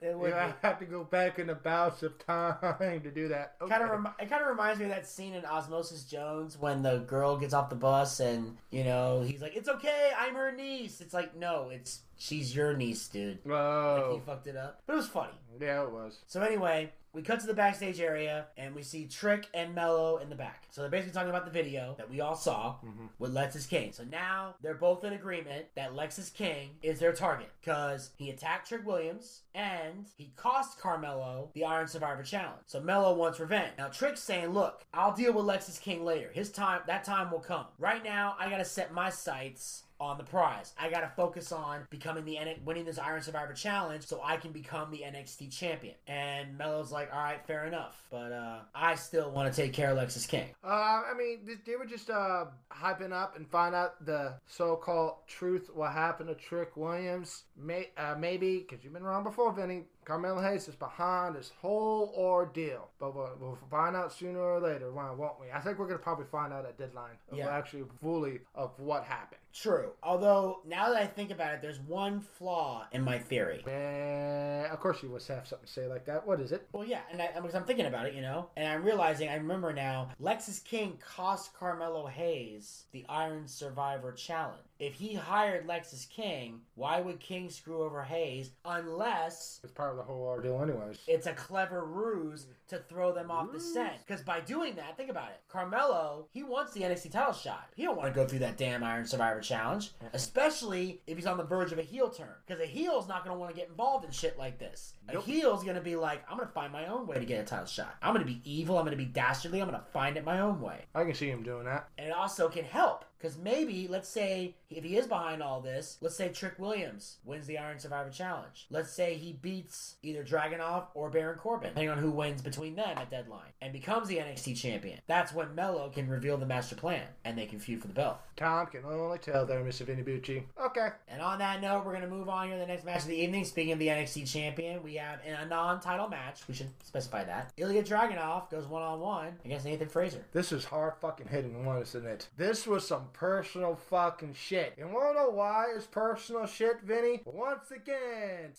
It would be. have to go back in the bouts of time to do that. Okay. Kind of, rem- it kind of reminds me of that scene in Osmosis Jones when the girl gets off the bus and you know he's like, "It's okay, I'm her niece." It's like, no, it's she's your niece, dude. Like, Whoa. he fucked it up, but it was funny. yeah, it was. So anyway, we cut to the backstage area and we see Trick and Melo in the back. So they're basically talking about the video that we all saw mm-hmm. with Lexis King. So now they're both in agreement that Lexis King is their target because he attacked Trick Williams and he cost Carmelo the Iron Survivor Challenge. So Melo wants revenge. Now Trick's saying, "Look, I'll deal with Lexis King later. His time, that time will come. Right now, I gotta set my sights." On the prize. I gotta focus on becoming the N- winning this Iron Survivor Challenge so I can become the NXT champion. And Melo's like, all right, fair enough, but uh, I still want to take care of Lexis King. Uh, I mean, th- they were just uh, hyping up and find out the so-called truth. What happened to Trick Williams? May- uh, maybe because you've been wrong before, Vinny. Carmelo Hayes is behind this whole ordeal, but we'll, we'll find out sooner or later, won't won't we? I think we're gonna probably find out at deadline Yeah. actually fully of what happened. True. Although now that I think about it, there's one flaw in my theory. Eh, of course, you must have something to say like that. What is it? Well, yeah, and I, because I'm thinking about it, you know, and I'm realizing I remember now. Lexis King cost Carmelo Hayes the Iron Survivor Challenge. If he hired Lexis King, why would King screw over Hayes unless It's part of the whole ordeal, anyways. it's a clever ruse to throw them off the scent. Because by doing that, think about it. Carmelo, he wants the NXT title shot. He don't want to go through that damn Iron Survivor Challenge, especially if he's on the verge of a heel turn. Because a heel's not going to want to get involved in shit like this. A heel's going to be like, I'm going to find my own way to get a title shot. I'm going to be evil. I'm going to be dastardly. I'm going to find it my own way. I can see him doing that. And it also can help. Because maybe, let's say, if he is behind all this, let's say Trick Williams wins the Iron Survivor Challenge. Let's say he beats either Dragunov or Baron Corbin, depending on who wins between them at deadline, and becomes the NXT champion. That's when Melo can reveal the master plan, and they can feud for the belt. Tom can only tell there, Mr. Vinny Bucci. Okay. And on that note, we're going to move on here to the next match of the evening. Speaking of the NXT champion, we have in a non-title match. We should specify that. Ilya Dragunov goes one-on-one against Nathan Frazer. This is hard fucking hitting, wasn't it? This was some personal fucking shit. You wanna know why it's personal shit, Vinny? Once again,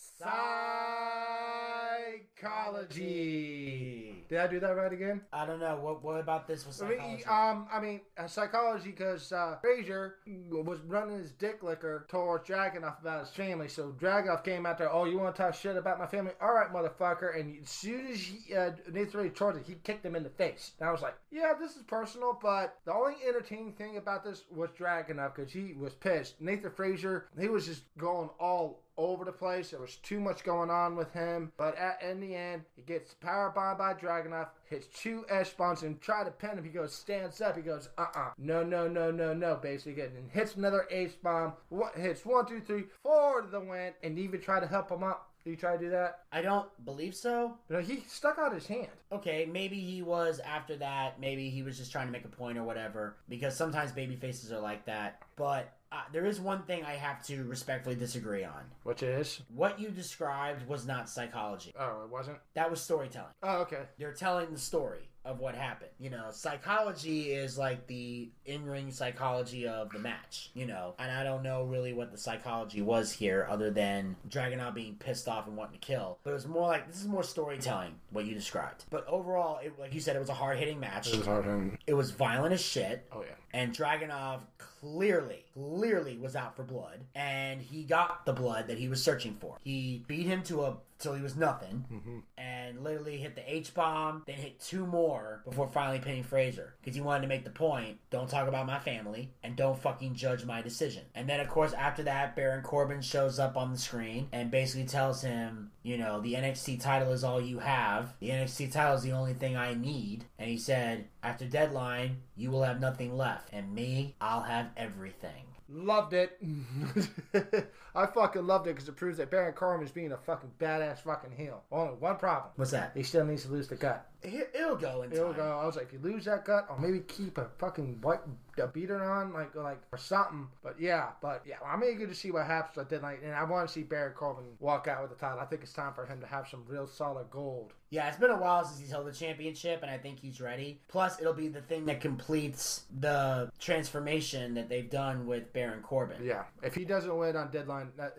psychology. Did I do that right again? I don't know what what about this was I mean, psychology. um, I mean, uh, psychology because uh, Frazer was running his dick liquor towards Dragunov about his family. So Dragunov came out there, oh, you want to talk shit about my family? All right, motherfucker. And as soon as he, uh, Nathan Ray charged it, he kicked him in the face. And I was like, yeah, this is personal, but the only entertaining thing about this was Dragunov because he was pissed. Nathan Frazer, he was just going all over the place. There was too much going on with him. But at, in the end, he gets power bombed by Dragunov, hits two S bombs and try to pin him. He goes, stands up. He goes, uh uh No, no, no, no, no, basically. And hits another ace bomb. One, hits one, two, three, four to the win. And even try to help him up. Did you try to do that? I don't believe so. No, he stuck out his hand. Okay, maybe he was after that. Maybe he was just trying to make a point or whatever. Because sometimes baby faces are like that. But uh, there is one thing I have to respectfully disagree on. Which is? What you described was not psychology. Oh, it wasn't? That was storytelling. Oh, okay. They're telling the story of what happened. You know, psychology is like the in-ring psychology of the match, you know. And I don't know really what the psychology was here other than Dragunov being pissed off and wanting to kill. But it was more like this is more storytelling what you described. But overall, it, like you said it was a hard-hitting match. It was hard on. It was violent as shit. Oh, yeah. And Dragunov clearly, clearly was out for blood, and he got the blood that he was searching for. He beat him to a till he was nothing, mm-hmm. and literally hit the H bomb, then hit two more before finally pinning Frazer because he wanted to make the point: don't talk about my family and don't fucking judge my decision. And then of course after that, Baron Corbin shows up on the screen and basically tells him, you know, the NXT title is all you have. The NXT title is the only thing I need. And he said, after deadline, you will have nothing left, and me, I'll have everything. Loved it. I fucking loved it because it proves that Baron Corbin is being a fucking badass fucking heel. Only one problem. What's that? He still needs to lose the gut. It- It'll go in It'll time. go. I was like, if you lose that gut, or maybe keep a fucking white a beater on, like like or something. But yeah, but yeah, I'm eager to see what happens at deadline, and I want to see Baron Corbin walk out with the title. I think it's time for him to have some real solid gold. Yeah, it's been a while since he's held the championship, and I think he's ready. Plus, it'll be the thing that completes the transformation that they've done with Baron Corbin. Yeah, if he doesn't win on deadline, that,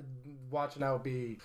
watching that will be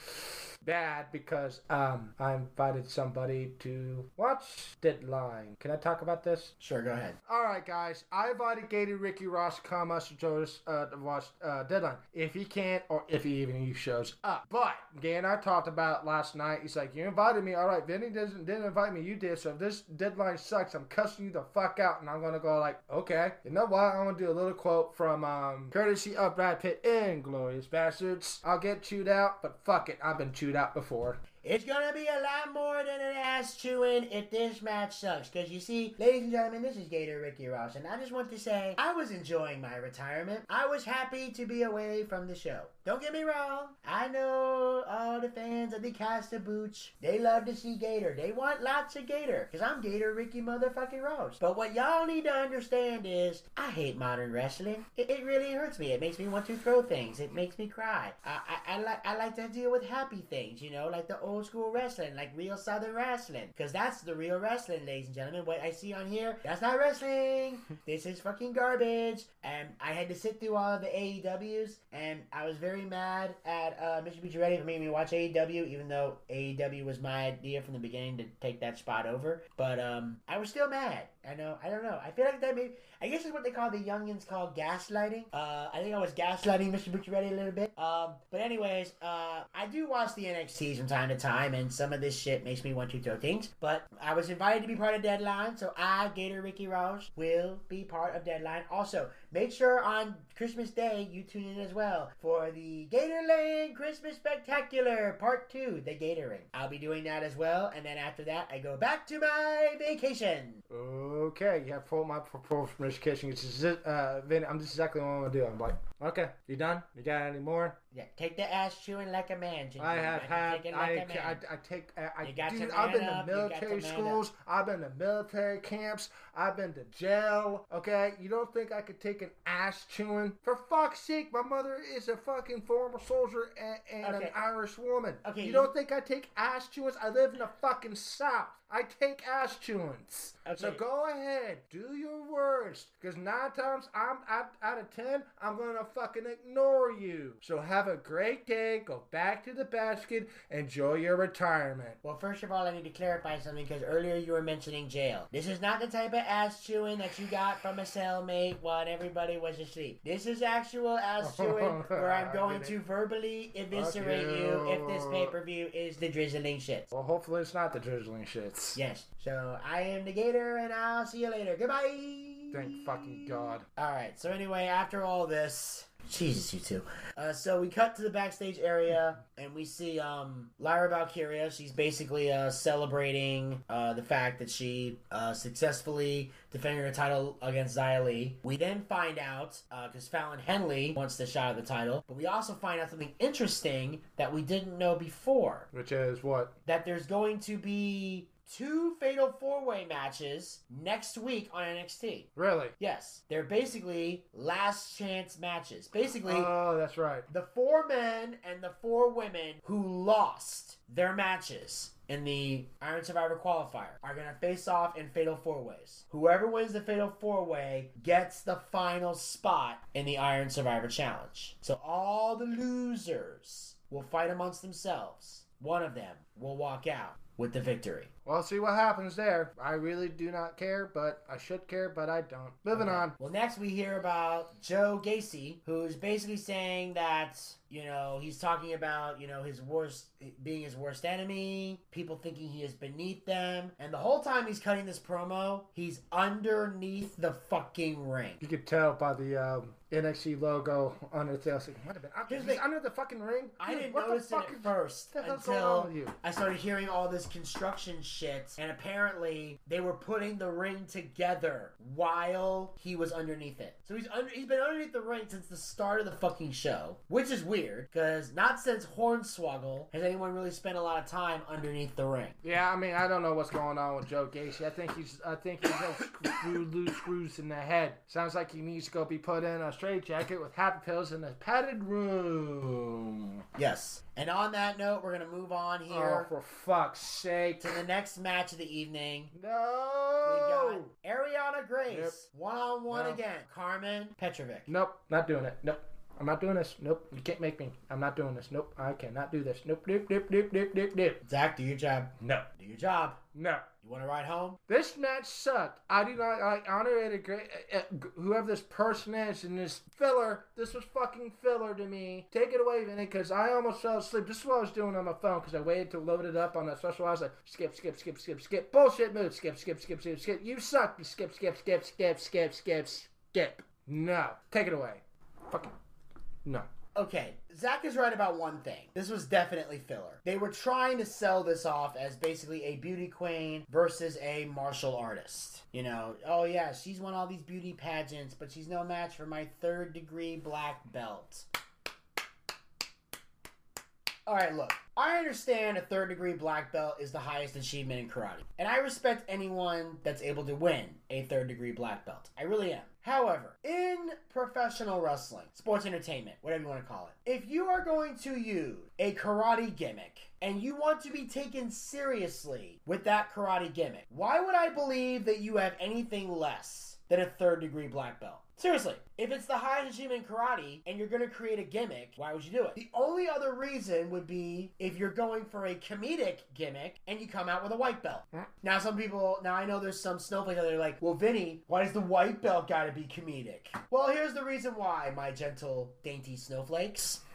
bad because um I invited somebody to watch Deadline. Can I talk about this? Sure, go ahead. All right, guys. I invited Gator Ricky Ross to come us to us uh, to watch uh, Deadline if he can't or if he even he shows up. But Gay and I talked about last night. He's like, "You invited me, all right. Vinny doesn't didn't invite me. You did. So if this Deadline sucks, I'm cussing you the fuck out." And I'm gonna go like, "Okay, you know what? I'm gonna do a little quote from um, courtesy of Brad Pitt in Glorious Bastards. I'll get chewed out, but fuck it, I've been chewed out before." It's gonna be a lot more than an ass chewing if this match sucks. Cause you see, ladies and gentlemen, this is Gator Ricky Ross, and I just want to say I was enjoying my retirement. I was happy to be away from the show. Don't get me wrong. I know all the fans of the cast of Booch. They love to see Gator. They want lots of Gator. Cause I'm Gator Ricky motherfucking Ross. But what y'all need to understand is I hate modern wrestling. It, it really hurts me. It makes me want to throw things. It makes me cry. I, I, I like I like to deal with happy things, you know, like the old school wrestling, like real southern wrestling. Cause that's the real wrestling, ladies and gentlemen. What I see on here, that's not wrestling. this is fucking garbage. And I had to sit through all of the AEWs, and I was very mad at uh, Mr. Beach Ready for making me watch AEW, even though AEW was my idea from the beginning to take that spot over. But um, I was still mad. I know. I don't know. I feel like that maybe. I guess it's what they call the youngins call gaslighting. Uh, I think I was gaslighting Mr. Bucciaretti a little bit. Um, but anyways, uh, I do watch the NXT from time to time, and some of this shit makes me want to throw things. But I was invited to be part of Deadline, so I, Gator Ricky Ross, will be part of Deadline. Also, make sure on Christmas Day you tune in as well for the Gator Lane Christmas Spectacular Part 2, the Gatoring. I'll be doing that as well, and then after that, I go back to my vacation. Okay, have full my from education. It's just, uh, Vin, I'm just exactly what I'm gonna do. I'm like, okay, you done? You got any more? Yeah, take the ass chewing like a man. Ginger. I have had, take I, I. I take, I, I to dude, I've been up, to to military man schools, I've been to military camps, I've been to jail. Okay, you don't think I could take an ass chewing? For fuck's sake, my mother is a fucking former soldier and, and Okay. an Irish woman. Okay, you you- don't think I take ass chewings? I live in the fucking south. I take ass chewings. So go ahead, do your worst. Because nine times I'm out, out of ten, I'm gonna fucking ignore you. So have a great day. Go back to the basket. Enjoy your retirement. Well, first of all, I need to clarify something because earlier you were mentioning jail. This is not the type of ass chewing that you got from a cellmate while everybody was asleep. This is actual ass chewing where I'm going to verbally eviscerate you if this pay per view is the drizzling shit. Well, hopefully it's not the drizzling shits. Yes. So I am the Gator, and I'll see you later. Goodbye. Thank fucking God. All right. So anyway, after all this, Jesus, you two. Uh, so we cut to the backstage area, and we see um, Lyra Valkyria. She's basically uh, celebrating uh, the fact that she uh, successfully defended her title against Xia Li. We then find out because Fallon Henley wants the shot at the title, but we also find out something interesting that we didn't know before. Which is what? That there's going to be two fatal four way matches next week on NXT. Really? Yes, they're basically last chance matches. Basically, Oh, that's right. the four men and the four women who lost their matches in the Iron Survivor qualifier are going to face off in fatal four ways. Whoever wins the fatal four way gets the final spot in the Iron Survivor challenge. So all the losers will fight amongst themselves. One of them will walk out with the victory. Well, see what happens there. I really do not care, but I should care, but I don't. Moving on. Well, next we hear about Joe Gacy, who's basically saying that, you know, he's talking about, you know, his worst, being his worst enemy, people thinking he is beneath them. And the whole time he's cutting this promo, he's underneath the fucking ring. You could tell by the um, NXT logo the. I was like, what He's the- under the fucking ring? I Dude, didn't what the notice it at first the hell's going on until? I started hearing all this construction shit, and apparently they were putting the ring together while he was underneath it. So he's under, he's been underneath the ring since the start of the fucking show, which is weird because not since Hornswoggle has anyone really spent a lot of time underneath the ring. Yeah, I mean, I don't know what's going on with Joe Gacy. I think he's, I think he's got screw, loose screws in the head. Sounds like he needs to go be put in a straight jacket with happy pills in a padded room. Yes. And on that note, we're gonna move on here. Oh, here for fuck's sake! to the next match of the evening. No. We got Arianna Grace one on one again. Karmen Petrovic. Nope, not doing it. Nope. I'm not doing this. Nope. You can't make me. I'm not doing this. Nope. I cannot do this. Nope. Nope. Nope. Nope. Nope. Nope. Nope. Zach, do your job. No. Do your job. No. You want to ride home? This match sucked. I do not like honor it. A great uh, uh, whoever this person is and this filler. This was fucking filler to me. Take it away, Vinny, because I almost fell asleep. This is what I was doing on my phone because I waited to load it up on that special. I was like, skip, skip, skip, skip, skip. Bullshit move. Skip, skip, skip, skip, skip. You suck. Skip, skip, skip, skip, skip, skip, skip. No. Take it away. Fucking no. Okay, Zach is right about one thing. This was definitely filler. They were trying to sell this off as basically a beauty queen versus a martial artist. You know, oh yeah, she's won all these beauty pageants, but she's no match for my third degree black belt. All right, look. I understand a third degree black belt is the highest achievement in karate. And I respect anyone that's able to win a third degree black belt. I really am. However, in professional wrestling, sports entertainment, whatever you want to call it, if you are going to use a karate gimmick and you want to be taken seriously with that karate gimmick, why would I believe that you have anything less than a third degree black belt? Seriously, if it's the highest achievement in karate and you're going to create a gimmick, why would you do it? The only other reason would be if you're going for a comedic gimmick and you come out with a white belt. Now, some people, now I know there's some snowflakes out there like, well, Vinny, why does the white belt got to be comedic? Well, here's the reason why, my gentle, dainty snowflakes.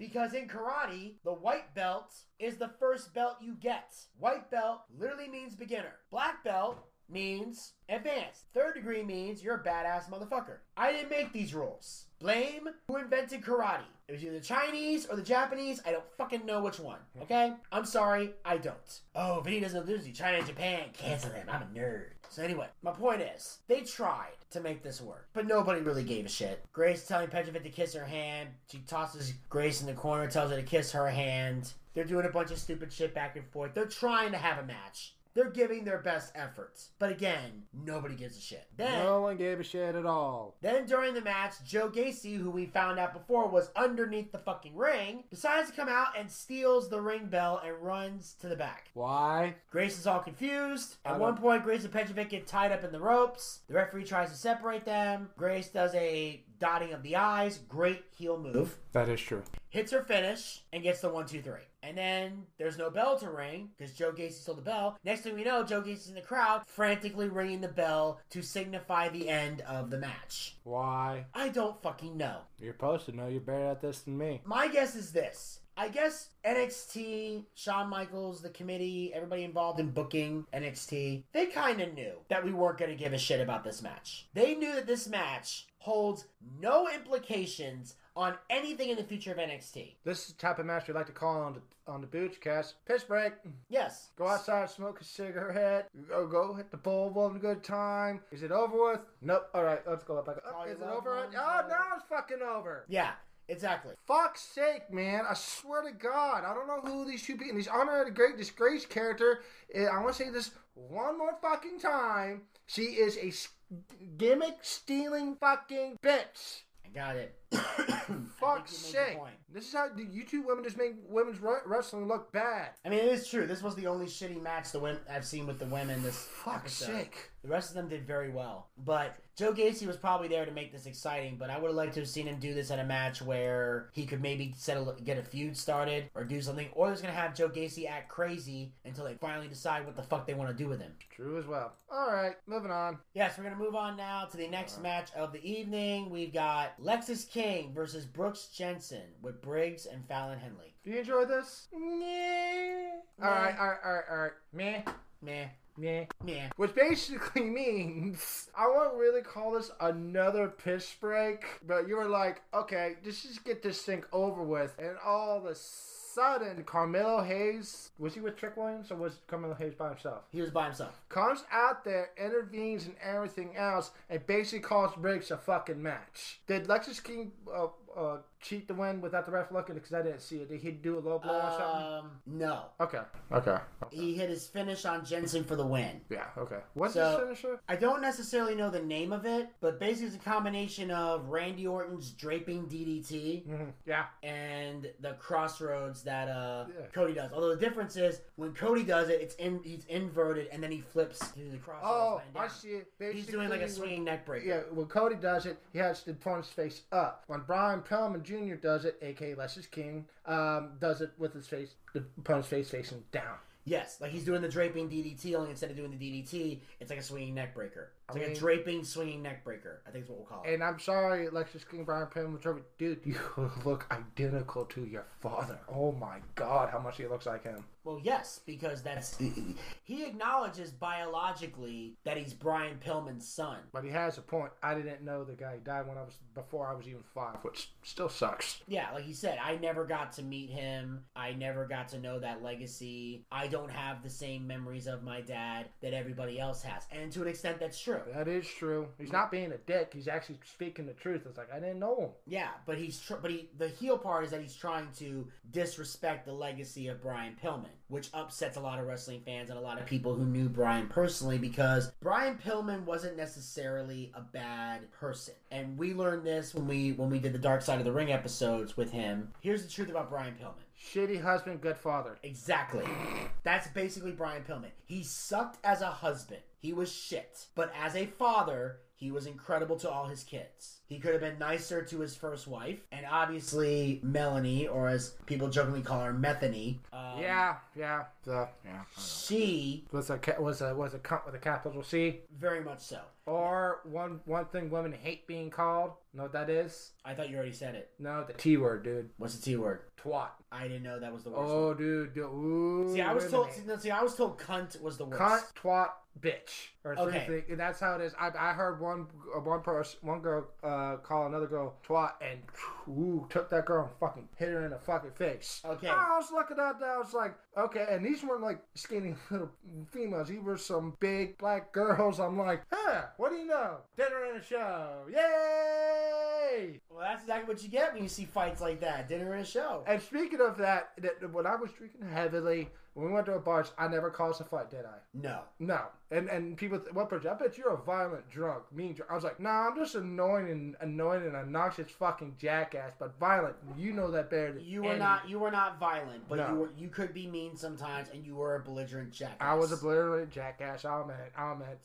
Because in karate, the white belt is the first belt you get. White belt literally means beginner. Black belt means advanced. Third degree means you're a badass motherfucker. I didn't make these rules. Blame who invented karate. It was either the Chinese or the Japanese. I don't fucking know which one. Hmm. Okay? I'm sorry, I don't. Oh, Vinny doesn't know Disney. China and Japan. Cancel them. I'm a nerd. So anyway, my point is, they tried to make this work, but nobody really gave a shit. Grace telling Petrovic to kiss her hand. She tosses Grace in the corner, tells her to kiss her hand. They're doing a bunch of stupid shit back and forth. They're trying to have a match. They're giving their best efforts. But again, nobody gives a shit. Then No one gave a shit at all. Then during the match, Joe Gacy, who we found out before was underneath the fucking ring, decides to come out and steals the ring bell and runs to the back. Why? Grace is all confused. At one point, Grace and Petrovic get tied up in the ropes. The referee tries to separate them. Grace does a dotting of the eyes. Great heel move. That is true. Hits her finish and gets the one, two, three. And then there's no bell to ring because Joe Gacy stole the bell. Next thing we know, Joe Gacy's in the crowd, frantically ringing the bell to signify the end of the match. Why? I don't fucking know. You're supposed to know. You're better at this than me. My guess is this. I guess NXT, Shawn Michaels, the committee, everybody involved in booking NXT, they kind of knew that we weren't going to give a shit about this match. They knew that this match holds no implications on anything in the future of NXT. This is the type of match we like to call on the on the Boochcast. Piss break. Yes. Go outside, smoke a cigarette. Go, go hit the bowl, have a good time. Is it over with? Nope. All right, let's go up. Call Oh, is it over? ones, Oh, now it's fucking over. Yeah, exactly. Fuck's sake, man! I swear to God, I don't know who these two people. These Honor the Great Disgrace character. eh, I want to say this one more fucking time. She is a gimmick stealing fucking bitch. I got it. Fuck's you made the sake! This is how the you two women just make women's wrestling look bad. I mean, it is true. This was the only shitty match the win- I've seen with the women this Fuck's episode. sake! The rest of them did very well. But Joe Gacy was probably there to make this exciting, but I would have liked to have seen him do this at a match where he could maybe settle get a feud started or do something. Or there's gonna have Joe Gacy act crazy until they finally decide what the fuck they want to do with him. True as well. All right, moving on. Yes, we're gonna move on now to the next match of the evening. We've got Lexis King versus Brooks Jensen with Briggs and Fallon Henley. Do you enjoy this? Yeah. All right, all right, all right, all right. Meh, Meh, meh. meh. Which basically means I won't really call this another piss break, but you were like, okay, let's just get this thing over with. And all of a sudden, Carmelo Hayes was he with Trick Williams or was Carmelo Hayes by himself? He was by himself. Comes out there, intervenes and everything else, and basically calls breaks a fucking match. Did Lexis King uh, uh, cheat the win without the ref looking? Because I didn't see it. Did he do a low blow or something? Um, no. Okay. Okay. He hit his finish on Jensen for the win. Yeah. Okay. What's So- his finisher? I don't necessarily know the name of it, but basically it's a combination of Randy Orton's draping DDT Mhm. Yeah. and the crossroads that uh, Yeah. Cody does. Although the difference is when Cody does it, it's in he's inverted and then he flips to the crossroads. Oh, I see it. He's doing like a Basically, swinging neck breaker. Yeah, when Cody does it, he has the opponent's face up. When Brian Pillman Jr. does it, aka Lexis King, um, does it with his face, the opponent's face facing down. Yes, like he's doing the draping DDT, only instead of doing the DDT, it's like a swinging neck breaker. It's I like mean- a draping swinging neck breaker. I think is what we'll call it. And I'm sorry, Lexis King, Brian Pillman, whichever, dude, you look identical to your father. Oh my God, how much he looks like him. Well, yes, because that's he acknowledges biologically that he's Brian Pillman's son. But he has a point. I didn't know the guy died when I was before I was even five, which still sucks. Yeah, like he said, I never got to meet him. I never got to know that legacy. I don't have the same memories of my dad that everybody else has. And to an extent, that's true. That is true. He's not being a dick. He's actually speaking the truth. It's like I didn't know him. Yeah, but he's tr- but he the heel part is that he's trying to disrespect the legacy of Brian Pillman, which upsets a lot of wrestling fans and a lot of people who knew Brian personally because Brian Pillman wasn't necessarily a bad person. And we learned this when we when we did the Dark Side of the Ring episodes with him. Here's the truth about Brian Pillman. Shitty husband, good father. Exactly. That's basically Brian Pillman. He sucked as a husband. He was shit. But as a father, he was incredible to all his kids. He could have been nicer to his first wife, and obviously Melanie, or as people jokingly call her, Methany. Um, Yeah, yeah, the yeah. She Was a was a was a cunt with a capital C. very much so. Or one one thing women hate being called. Know what that is? I thought you already said it. No, the T word, dude. What's the T word? Twat. I didn't know that was the worst. Oh, dude. dude. Ooh. see, I was told. See, no, see, I was told cunt was the worst. Cunt, twat, bitch, or Okay. things. And that's how it is. I, I heard one uh, one person, one girl, uh, Uh, call another girl twat, and ooh, took that girl and fucking hit her in the fucking face. Okay. I was looking at that. I was like, okay. And these weren't like skinny little females. These were some big black girls. I'm like, huh. What do you know? Dinner and a show. Yay! Well, that's exactly what you get when you see fights like that. Dinner and a show. And speaking of that, that when I was drinking heavily, when we went to a bar, I never caused a fight, did I? No. No. And and people, th- what person? I bet you're a violent drunk, mean drunk. I was like, nah, I'm just annoying and annoying and obnoxious fucking jackass, but violent. You know that better than You were any- not you were not violent, but No. you were you could be mean sometimes and you were a belligerent jackass. I was a belligerent jackass. I'll admit. I'll admit.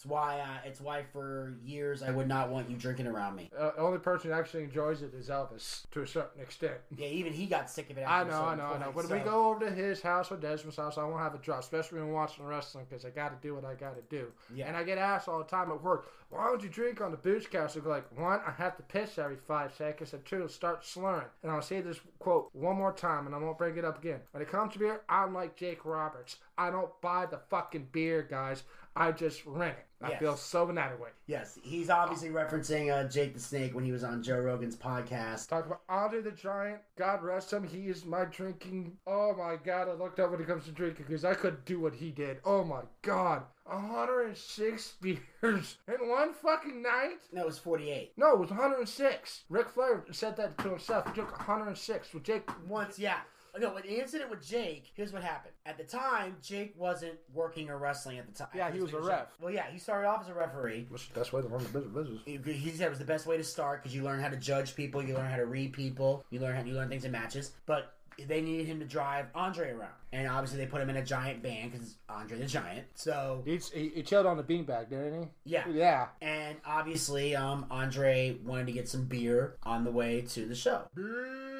It's why uh, it's why for years I would not want you drinking around me. Uh, the only person who actually enjoys it is Elvis to a certain extent. Yeah, even he got sick of it. I know, I know, I know. When so- we go over to his house or Desmond's house, I won't have a drop, especially when watching wrestling, because I got to do what I got to do. Yeah. And I get asked all the time at work, why don't you drink on the booze cast? I go like, one, I have to piss every five seconds, and two, start slurring. And I'll say this quote one more time, and I won't bring it up again. When it comes to beer, I'm like Jake Roberts. I don't buy the fucking beer, guys. I just rent it. I Yes. feel so inadequate. Yes, he's obviously referencing uh, Jake the Snake when he was on Joe Rogan's podcast. Talk about Andre the Giant. God rest him. He is my drinking. Oh my God. I looked up when it comes to drinking because I couldn't do what he did. Oh my God. 106 beers in one fucking night? No, it was 48. No, it was 106. Ric Flair said that to himself. He took 106 with Jake. Once, yeah. No, but the incident with Jake, here's what happened. At the time, Jake wasn't working or wrestling at the time. Yeah, he was a ref. Well, yeah, he started off as a referee. What's the best way to run the business? He he said it was the best way to start because you learn how to judge people, you learn how to read people, you learn how you learn things in matches. But they needed him to drive Andre around, and obviously they put him in a giant van because Andre the Giant. So He, he, he chilled on the beanbag, didn't he? yeah, Yeah. and obviously um Andre wanted to get some beer on the way to the show. Beer.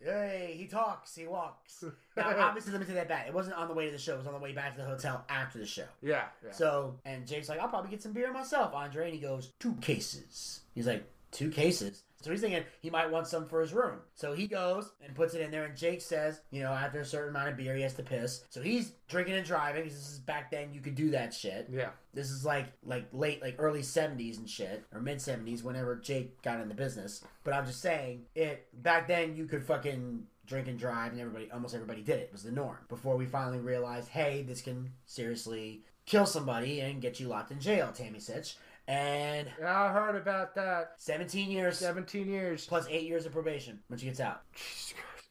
Hey, he talks, he walks. Now, obviously, let me take that back. It wasn't on the way to the show. It was on the way back to the hotel after the show. Yeah. yeah. So, and Jake's like, I'll probably get some beer myself, Andre. And he goes, two cases. He's like, two cases? So he's thinking he might want some for his room. So he goes and puts it in there. And Jake says, you know, after a certain amount of beer, he has to piss. So he's drinking and driving. This is back then you could do that shit. yeah. This is like like late like early seventies and shit or mid seventies whenever Jake got in the business. But I'm just saying it back then you could fucking drink and drive and everybody almost everybody did it. It was the norm. Before we finally realized, hey, this can seriously kill somebody and get you locked in jail, Tammy Sytch. And Yeah, I heard about that. 17 years 17 years. plus 8 years of probation when she gets out.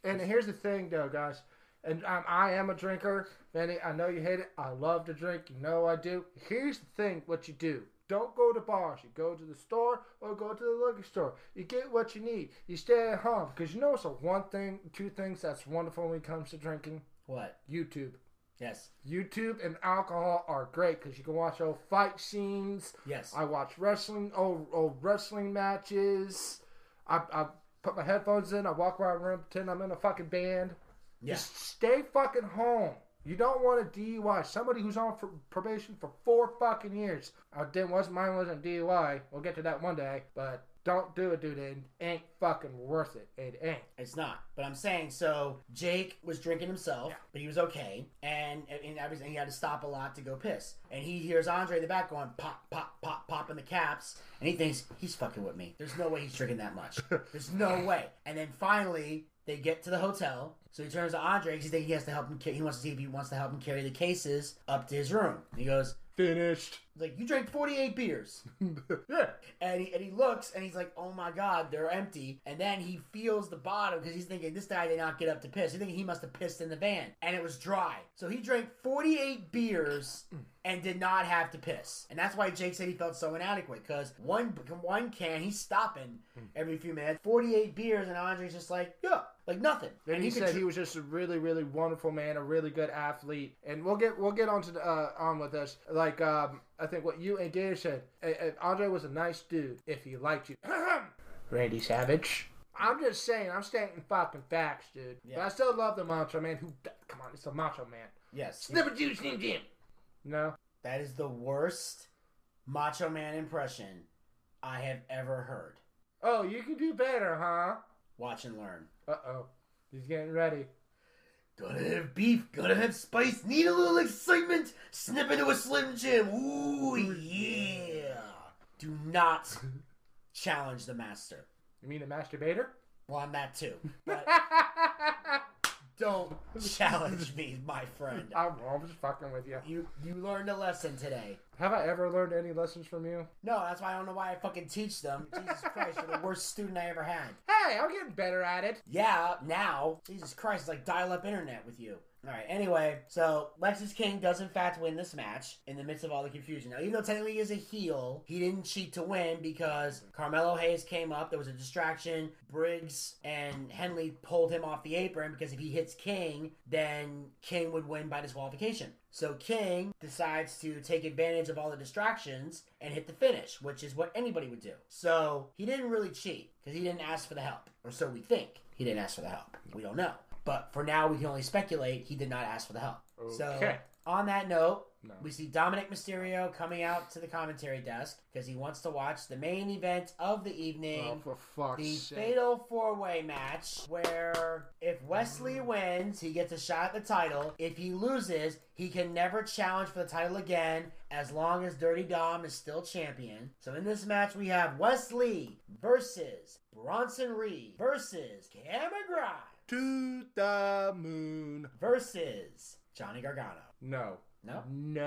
And here's the thing, though, guys. And um, I am a drinker. Manny, I know you hate it. I love to drink. You know I do. Here's the thing what you do. Don't go to bars. You go to the store or go to the liquor store. You get what you need. You stay at home. Because you know it's a one thing, two things that's wonderful when it comes to drinking? What? YouTube. Yes. YouTube and alcohol are great because you can watch old fight scenes. Yes. I watch wrestling, old old wrestling matches. I, I put my headphones in. I walk around the room, pretend I'm in a fucking band. Yeah. Just stay fucking home. You don't want a DUI. Somebody who's on for probation for four fucking years. I didn't. Was mine wasn't DUI. We'll get to that one day. But don't do it, dude. It ain't fucking worth it. It ain't. It's not. But I'm saying so. Jake was drinking himself, but he was okay, and and everything he had to stop a lot to go piss. And he hears Andre in the back going pop pop pop pop in the caps, and he thinks he's fucking with me. There's no way he's drinking that much. There's no way. And then finally they get to the hotel. So he turns to Andre because he thinks he has to help him. He wants to see if he wants to help him carry the cases up to his room. And he goes. Finished. Like, you drank 48 beers. yeah. And he, and he looks and he's like, oh my god, they're empty. And then he feels the bottom because he's thinking, this guy did not get up to piss. He's thinking he must have pissed in the van. And it was dry. So he drank 48 beers and did not have to piss. And that's why Jake said he felt so inadequate because one, one can, he's stopping hmm. every few minutes. 48 beers and Andre's just like, yeah, like nothing. Then and he, could said dr- he was just a really, really wonderful man, a really good athlete, and we'll get we'll get on to the, uh, on with this. Like um, I think what you and Gator said, uh, uh, Andre was a nice dude if he liked you. Randy Savage. I'm just saying, I'm stating fucking facts, dude. But Yeah. I still love the Macho Man. Who? Come on, it's the Macho Man. Yes. Snipper juice, Jim Jim. No. That is the worst Macho Man impression I have ever heard. Oh, you can do better, huh? Watch and learn. Uh oh, he's getting ready. Gotta have beef, gotta have spice, need a little excitement, snip into a Slim Jim. Ooh, yeah. Do not challenge the master. You mean a masturbator? Well, I'm that too. But don't challenge me, my friend. I'm, I'm just fucking with you. You you learned a lesson today. Have I ever learned any lessons from you? No, that's why I don't know why I fucking teach them. Jesus Christ, you're the worst student I ever had. Hey, I'm getting better at it. Yeah, now. Jesus Christ, it's like dial up internet with you. Alright, anyway, so Lexis King does in fact win this match in the midst of all the confusion. Now, even though technically he is a heel, he didn't cheat to win because Carmelo Hayes came up, there was a distraction, Briggs and Henley pulled him off the apron because if he hits King, then King would win by disqualification. So King decides to take advantage of all the distractions and hit the finish, which is what anybody would do. So he didn't really cheat because he didn't ask for the help, or so we think. He didn't ask for the help. We don't know. But for now, we can only speculate he did not ask for the help. So on that note, No. we see Dominik Mysterio coming out to the commentary desk because he wants to watch the main event of the evening. Oh, for fuck's The sake. fatal four way match where if Wes Lee mm. wins, he gets a shot at the title. If he loses, he can never challenge for the title again as long as Dirty Dom is still champion. So in this match, we have Wes Lee versus Bronson Reed versus Cameron Grimes to the moon. versus Johnny Gargano. No. No? No.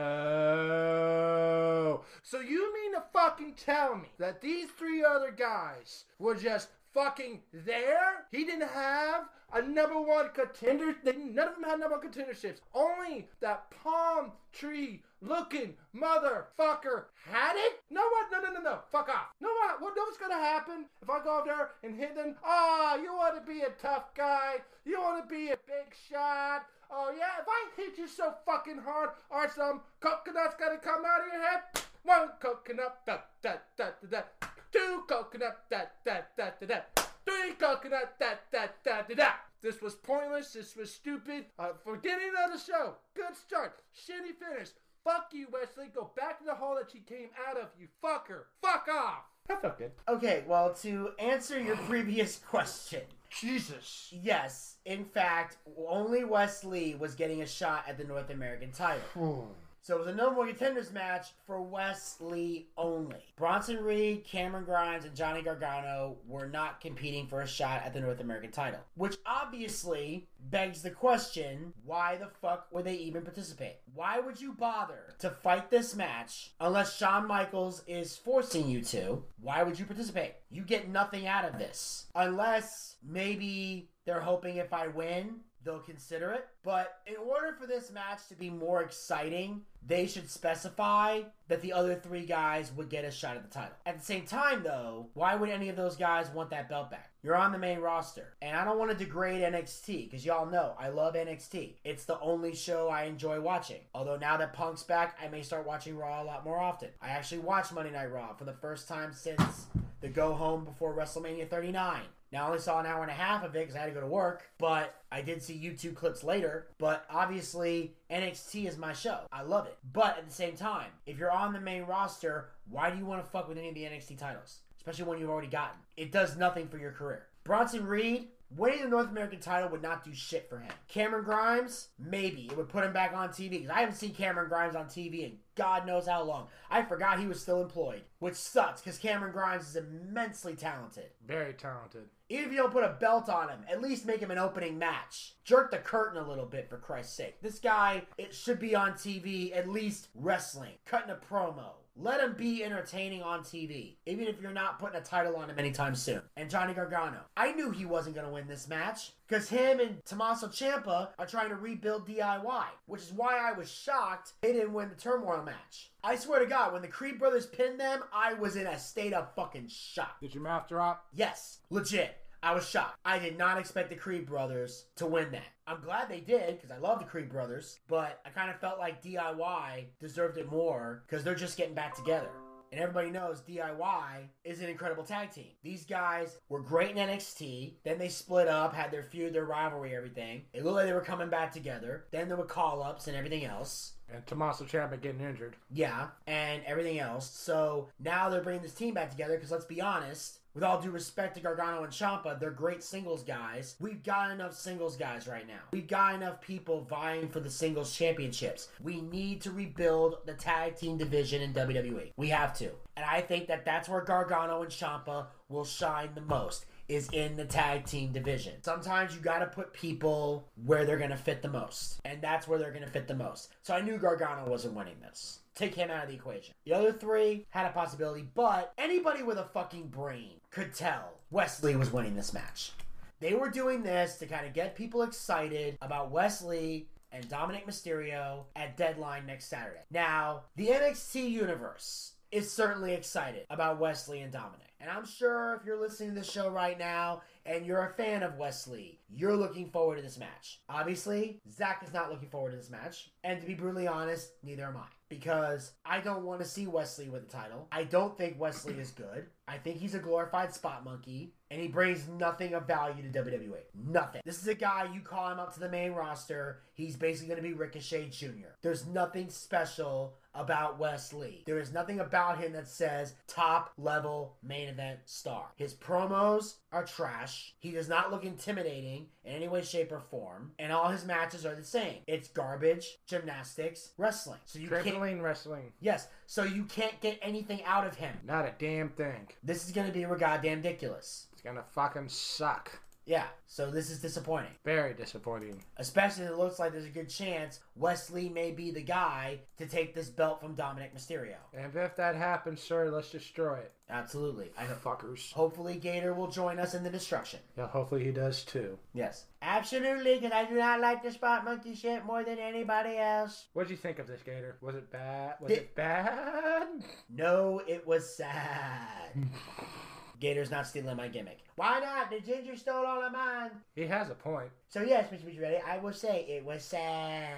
So you mean to fucking tell me that these three other guys were just fucking there? He didn't have a number one contender. They, none of them had number one contenderships. Only that palm tree looking motherfucker had it? No what? No, no, no, no. Fuck off. No what? What? What's gonna happen if I go up there and hit them? Ah, you want to be a tough guy? You want to be a big shot? Oh yeah, if I hit you so fucking hard, are some coconuts gonna come out of your head? One coconut, da da da da da. Two coconut, da da da da da. Three coconut, da da da da da. This was pointless. This was stupid. Uh, forgetting of the show. Good start. Shitty finish. Fuck you, Wes Lee. Go back to the hole that she came out of. You fucker. Fuck off. That felt good. Okay, well, to answer your previous question, Jesus. yes, in fact, only Wes Lee was getting a shot at the North American title. So it was a number one contenders match for Wes Lee only. Bronson Reed, Cameron Grimes, and Johnny Gargano were not competing for a shot at the North American title. Which obviously begs the question why the fuck would they even participate? Why would you bother to fight this match unless Shawn Michaels is forcing you to? Why would you participate? You get nothing out of this. Unless maybe they're hoping if I win, they'll consider it. But in order for this match to be more exciting, they should specify that the other three guys would get a shot at the title. At the same time, though, why would any of those guys want that belt back? You're on the main roster. And I don't want to degrade NXT because y'all know I love NXT. It's the only show I enjoy watching. Although now that Punk's back, I may start watching Raw a lot more often. I actually watched Monday Night Raw for the first time since the go home before WrestleMania 39. Now, I only saw an hour and a half of it because I had to go to work, but I did see YouTube clips later. But obviously, NXT is my show. I love it. But at the same time, if you're on the main roster, why do you want to fuck with any of the NXT titles? Especially when you've already gotten. It does nothing for your career. Bronson Reed, winning the North American title would not do shit for him. Cameron Grimes, maybe. It would put him back on TV because I haven't seen Cameron Grimes on TV in God knows how long. I forgot he was still employed, which sucks because Cameron Grimes is immensely talented. Very talented. Even if you don't put a belt on him, at least make him an opening match. Jerk the curtain a little bit, for Christ's sake. This guy, it should be on TV, at least wrestling, cutting a promo. Let him be entertaining on TV, even if you're not putting a title on him anytime soon. And Johnny Gargano. I knew he wasn't going to win this match, because him and Tommaso Ciampa are trying to rebuild DIY, which is why I was shocked they didn't win the Turmoil match. I swear to God, when the Creed brothers pinned them, I was in a state of fucking shock. Did your mouth drop? Yes, legit. I was shocked. I did not expect the Creed brothers to win that. I'm glad they did because I love the Creed brothers, but I kind of felt like DIY deserved it more because they're just getting back together. And everybody knows DIY is an incredible tag team. These guys were great in NXT. Then they split up, had their feud, their rivalry, everything. It looked like they were coming back together. Then there were call ups and everything else. And Tommaso Ciampa getting injured. Yeah, and everything else. So now they're bringing this team back together because let's be honest, with all due respect to Gargano and Ciampa, they're great singles guys. We've got enough singles guys right now. We've got enough people vying for the singles championships. We need to rebuild the tag team division in WWE. We have to. And I think that that's where Gargano and Ciampa will shine the most. Is in the tag team division. Sometimes you got to put people where they're going to fit the most, and that's where they're going to fit the most. So I knew Gargano wasn't winning this. Take him out of the equation. The other three had a possibility, but anybody with a fucking brain could tell Wes Lee was winning this match. They were doing this to kind of get people excited about Wes Lee and Dominik Mysterio at Deadline next Saturday. Now, the NXT universe is certainly excited about Wes Lee and Dominik. And I'm sure if you're listening to this show right now and you're a fan of Wes Lee, you're looking forward to this match. Obviously, Zack is not looking forward to this match. And to be brutally honest, neither am I. Because I don't want to see Wes Lee with the title. I don't think Wes Lee is good. I think he's a glorified spot monkey. And he brings nothing of value to WWE. Nothing. This is a guy, you call him up to the main roster, he's basically going to be Ricochet Jr. There's nothing special about Wes Lee. There is nothing about him that says top level main event star. His promos are trash. He does not look intimidating in any way, shape, or form. And all his matches are the same. It's garbage, gymnastics, wrestling. So you can't. Wrestling. Yes. So you can't get anything out of him. Not a damn thing. This is gonna be goddamn ridiculous. It's gonna fucking suck. Yeah. So this is disappointing. Very disappointing. Especially it looks like there's a good chance Wes Lee may be the guy to take this belt from Dominik Mysterio. And if that happens, sir, let's destroy it. Absolutely. I. Fuckers. Hopefully, Gator will join us in the destruction. Yeah, hopefully he does too. Yes. Absolutely, because I do not like the spot monkey shit more than anybody else. What did you think of this, Gator? Was it bad? Was Did- it bad? No, it was sad. Gator's not stealing my gimmick. Why not? The ginger stole all of mine. He has a point. So yes, Mr. Mr. Ready, I will say it was sad.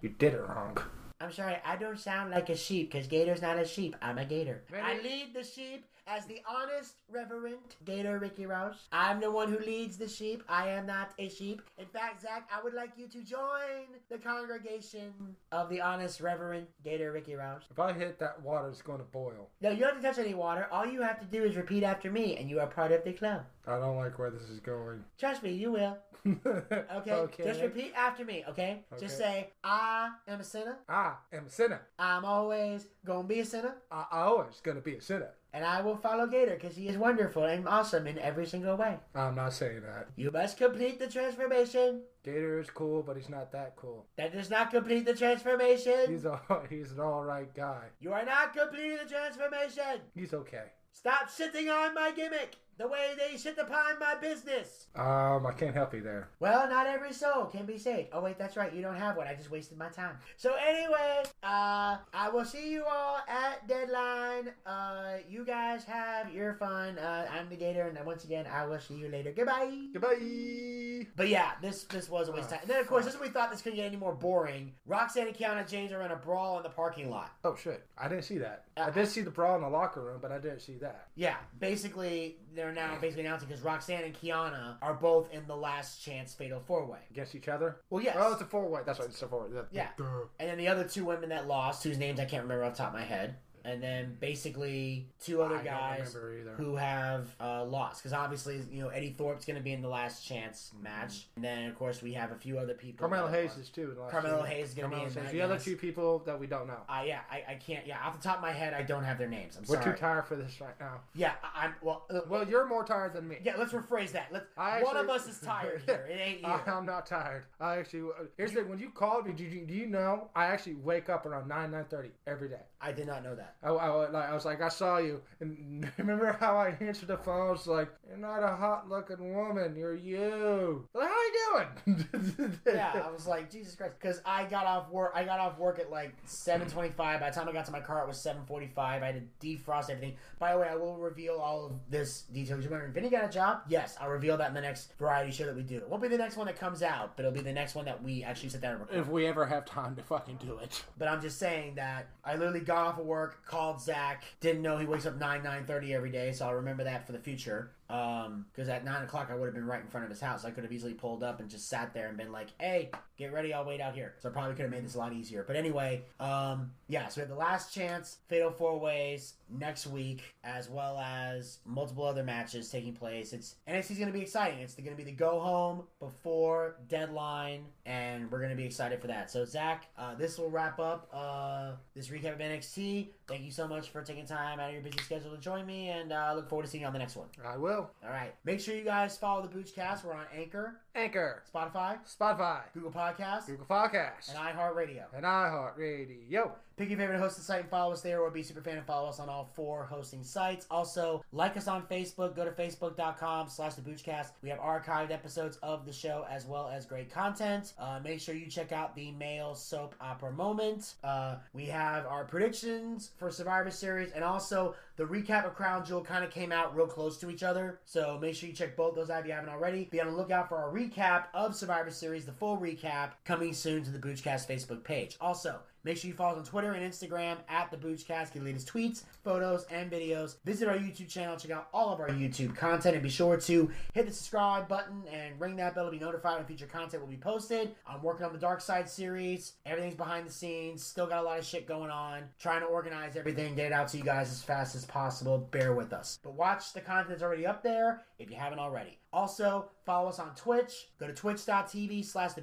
You did it wrong. I'm sorry, I don't sound like a sheep because Gator's not a sheep. I'm a gator. Really? I lead the sheep as the honest, reverend Gator Ricky Ross. I'm the one who leads the sheep. I am not a sheep. In fact, Zack, I would like you to join the congregation of the honest, reverend Gator Ricky Ross. If I hit that water, it's going to boil. No, you don't have to touch any water. All you have to do is repeat after me, and you are part of the club. I don't like where this is going. Trust me, you will. okay. Okay? Just repeat after me, okay? Just say, I am a sinner. I am a sinner. I'm always gonna be a sinner. I I always gonna be a sinner. And I will follow Gator because he is wonderful and awesome in every single way. I'm not saying that. You must complete the transformation. Gator is cool, but he's not that cool. That does not complete the transformation. He's a he's an all right guy. You are not completing the transformation. He's okay. Stop sitting on my gimmick the way they sit upon my business. Um, I can't help you there. Well, not every soul can be saved. Oh wait, that's right. You don't have one. I just wasted my time. So anyway, uh, I will see you all at deadline. Uh, you guys have your fun. Uh, I'm the Gator, and once again, I will see you later. Goodbye. Goodbye. But yeah, this this was a waste of time. And then of course, this is we thought this couldn't get any more boring. Roxanne and Kiana James are in a brawl in the parking lot. Oh shit! I didn't see that. Uh, I did see the brawl in the locker room, but I didn't see that. Yeah, basically they're now basically announcing because Roxanne and Kiana are both in the last chance fatal four way. Against each other. Well, yes. Oh, it's a four way. That's right. It's a four way. Yeah. Duh. And then the other two women that lost, whose names I can't remember off the top of my head. And then basically two other I guys who have uh, lost. Because obviously, you know, Eddy Thorpe's going to be in the last chance match. And then, of course, we have a few other people. Carmelo Hayes is too. Carmelo. Hayes is gonna be in that, The other two people that we don't know. Uh, yeah, I, I can't. Yeah, off the top of my head, I don't have their names. I'm We're sorry. too tired for this right now. Yeah, I, I'm. Well, uh, Well, you're more tired than me. yeah. Let's rephrase that. Let's. I one of us is tired here. It ain't you. I, I'm not tired. I actually. uh, Here's the thing. When you called me, did you, do you know I actually wake up around nine nine thirty every day. I did not know that. I, I, like, I was like, I saw you, and remember how I answered the phone? I was like, "You're not a hot-looking woman. You're you." Like, how you doing? yeah, I was like, Jesus Christ, because I got off work. I got off work at like seven twenty-five. By the time I got to my car, it was seven forty-five. I had to defrost everything. By the way, I will reveal all of this detail. You're wondering, Vinny got a job? Yes, I'll reveal that in the next variety show that we do. It won't be the next one that comes out, but it'll be the next one that we actually sit down and record. if we ever have time to fucking do it. But I'm just saying that I literally got off of work, called Zack, didn't know he wakes up nine nine thirty every day, so I'll remember that for the future. Um, because at nine o'clock I would have been right in front of his house. I could have easily pulled up and just sat there and been like, "Hey, get ready, I'll wait out here." So I probably could have made this a lot easier. But anyway, um, yeah. So we have the last chance, fatal four ways next week, as well as multiple other matches taking place. It's NXT's going to be exciting. It's going to be the go home before deadline, and we're going to be excited for that. So Zack, uh, this will wrap up uh, this recap of NXT. Thank you so much for taking time out of your busy schedule to join me, and uh, look forward to seeing you on the next one. I will. All right. Make sure you guys follow the Boochcast. We're on Anchor, Anchor, Spotify, Spotify, Google Podcasts, Google Podcast, and iHeartRadio. and iHeartRadio. Pick your favorite hosting site and follow us there, or be super fan and follow us on all four hosting sites. Also, like us on Facebook. Go to facebook.com slash the Boochcast. We have archived episodes of the show as well as great content. Uh, make sure you check out the male soap opera moment. Uh, we have our predictions for Survivor Series and also the recap of Crown Jewel kind of came out real close to each other. So make sure you check both those out if you haven't already. Be on the lookout for our recap of Survivor Series, the full recap, coming soon to the Boochcast Facebook page. Also, Make sure you follow us on Twitter and Instagram at the Boochcast. Get the latest tweets, photos, and videos. Visit our YouTube channel. Check out all of our YouTube content. And be sure to hit the subscribe button and ring that bell to be notified when future content will be posted. I'm working on the Dark Side series. Everything's behind the scenes. Still got a lot of shit going on. Trying to organize everything, get it out to you guys as fast as possible. Bear with us. But watch the content that's already up there if you haven't already. Also, follow us on Twitch. Go to twitch.tv slash the.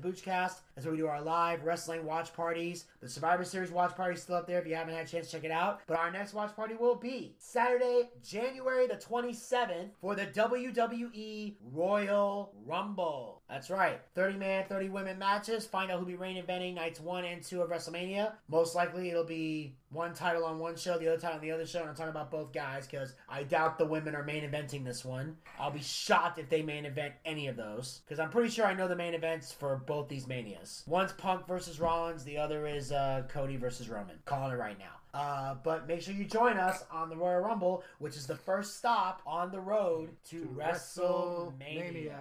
That's where we do our live wrestling watch parties. The Survivor Series watch party is still up there if you haven't had a chance to check it out. But our next watch party will be Saturday, January the 27th for the WWE Royal Rumble. That's right. 30 man, 30 women matches. Find out who'll be reign eventing nights 1 and 2 of WrestleMania. Most likely it'll be one title on one show, the other title on the other show. And I'm talking about both guys because I doubt the women are main eventing this one. I'll be shocked if they main event any of those because I'm pretty sure I know the main events for both these manias. One's Punk versus Rollins, the other is uh, Cody versus Roman. Calling it right now. Uh, but make sure you join us on the Royal Rumble, which is the first stop on the road to, WrestleMania.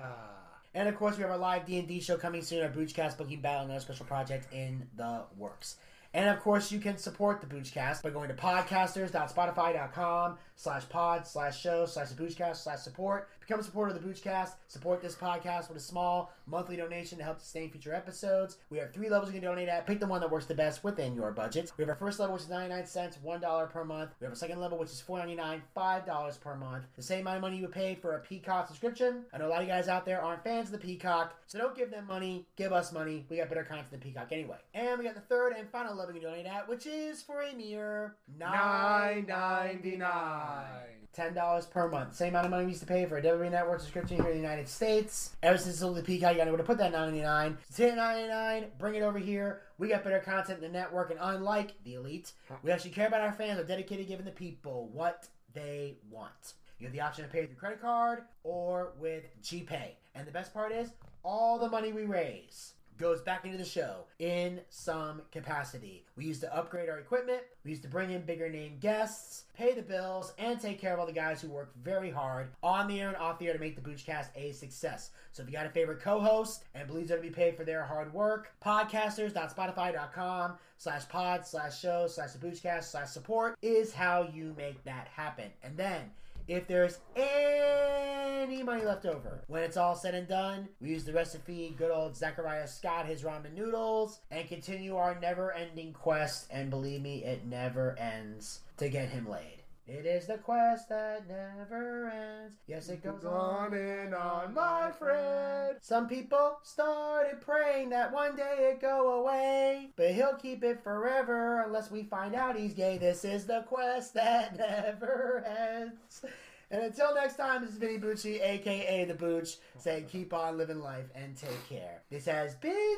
And of course, we have our live D and D show coming soon. Our Boochcast Booking Battle, another special project in the works. And of course, you can support the Boochcast by going to podcasters.spotify.com slash pod slash show slash Boochcast slash support. Become a supporter of the Boochcast. Support this podcast with a small monthly donation to help sustain future episodes. We have three levels you can donate at. Pick the one that works the best within your budget. We have our first level, which is 99 cents, $1 per month. We have a second level, which is $4.99, $5 per month. The same amount of money you would pay for a Peacock subscription. I know a lot of you guys out there aren't fans of the Peacock, so don't give them money. Give us money. We got better content than Peacock anyway. And we got the third and final level you can donate at, which is for a mere Nine ninety nine. ten dollars per month. Same amount of money we used to pay for a Network subscription here in the United States. Ever since it's the Peacock, you gotta where to put that ninety nine. Hit ninety nine, bring it over here. We got better content than the network, and unlike the elite, we actually care about our fans. We're dedicated giving the people what they want. You have the option to pay with your credit card or with GPay. And the best part is, all the money we raise goes back into the show in some capacity. We used to upgrade our equipment, we used to bring in bigger name guests, pay the bills, and take care of all the guys who work very hard on the air and off the air to make the Boochcast a success. So if you got a favorite co-host and believes they're to be paid for their hard work, podcasters.spotify.com slash pod slash show slash the Boochcast slash support is how you make that happen. And then if there's any money left over, when it's all said and done, we use the recipe, good old Zachariah Scott his ramen noodles and continue our never ending quest. And believe me, it never ends to get him laid. It is the quest that never ends. Yes, it goes on and on, my friend. Some people started praying that one day it go away, but he'll keep it forever unless we find out he's gay. This is the quest that never ends. And until next time, this is Vinny Bucci, aka The Booch, saying keep on living life and take care. This has been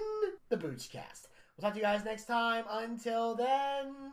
The Boochcast. We'll talk to you guys next time. Until then.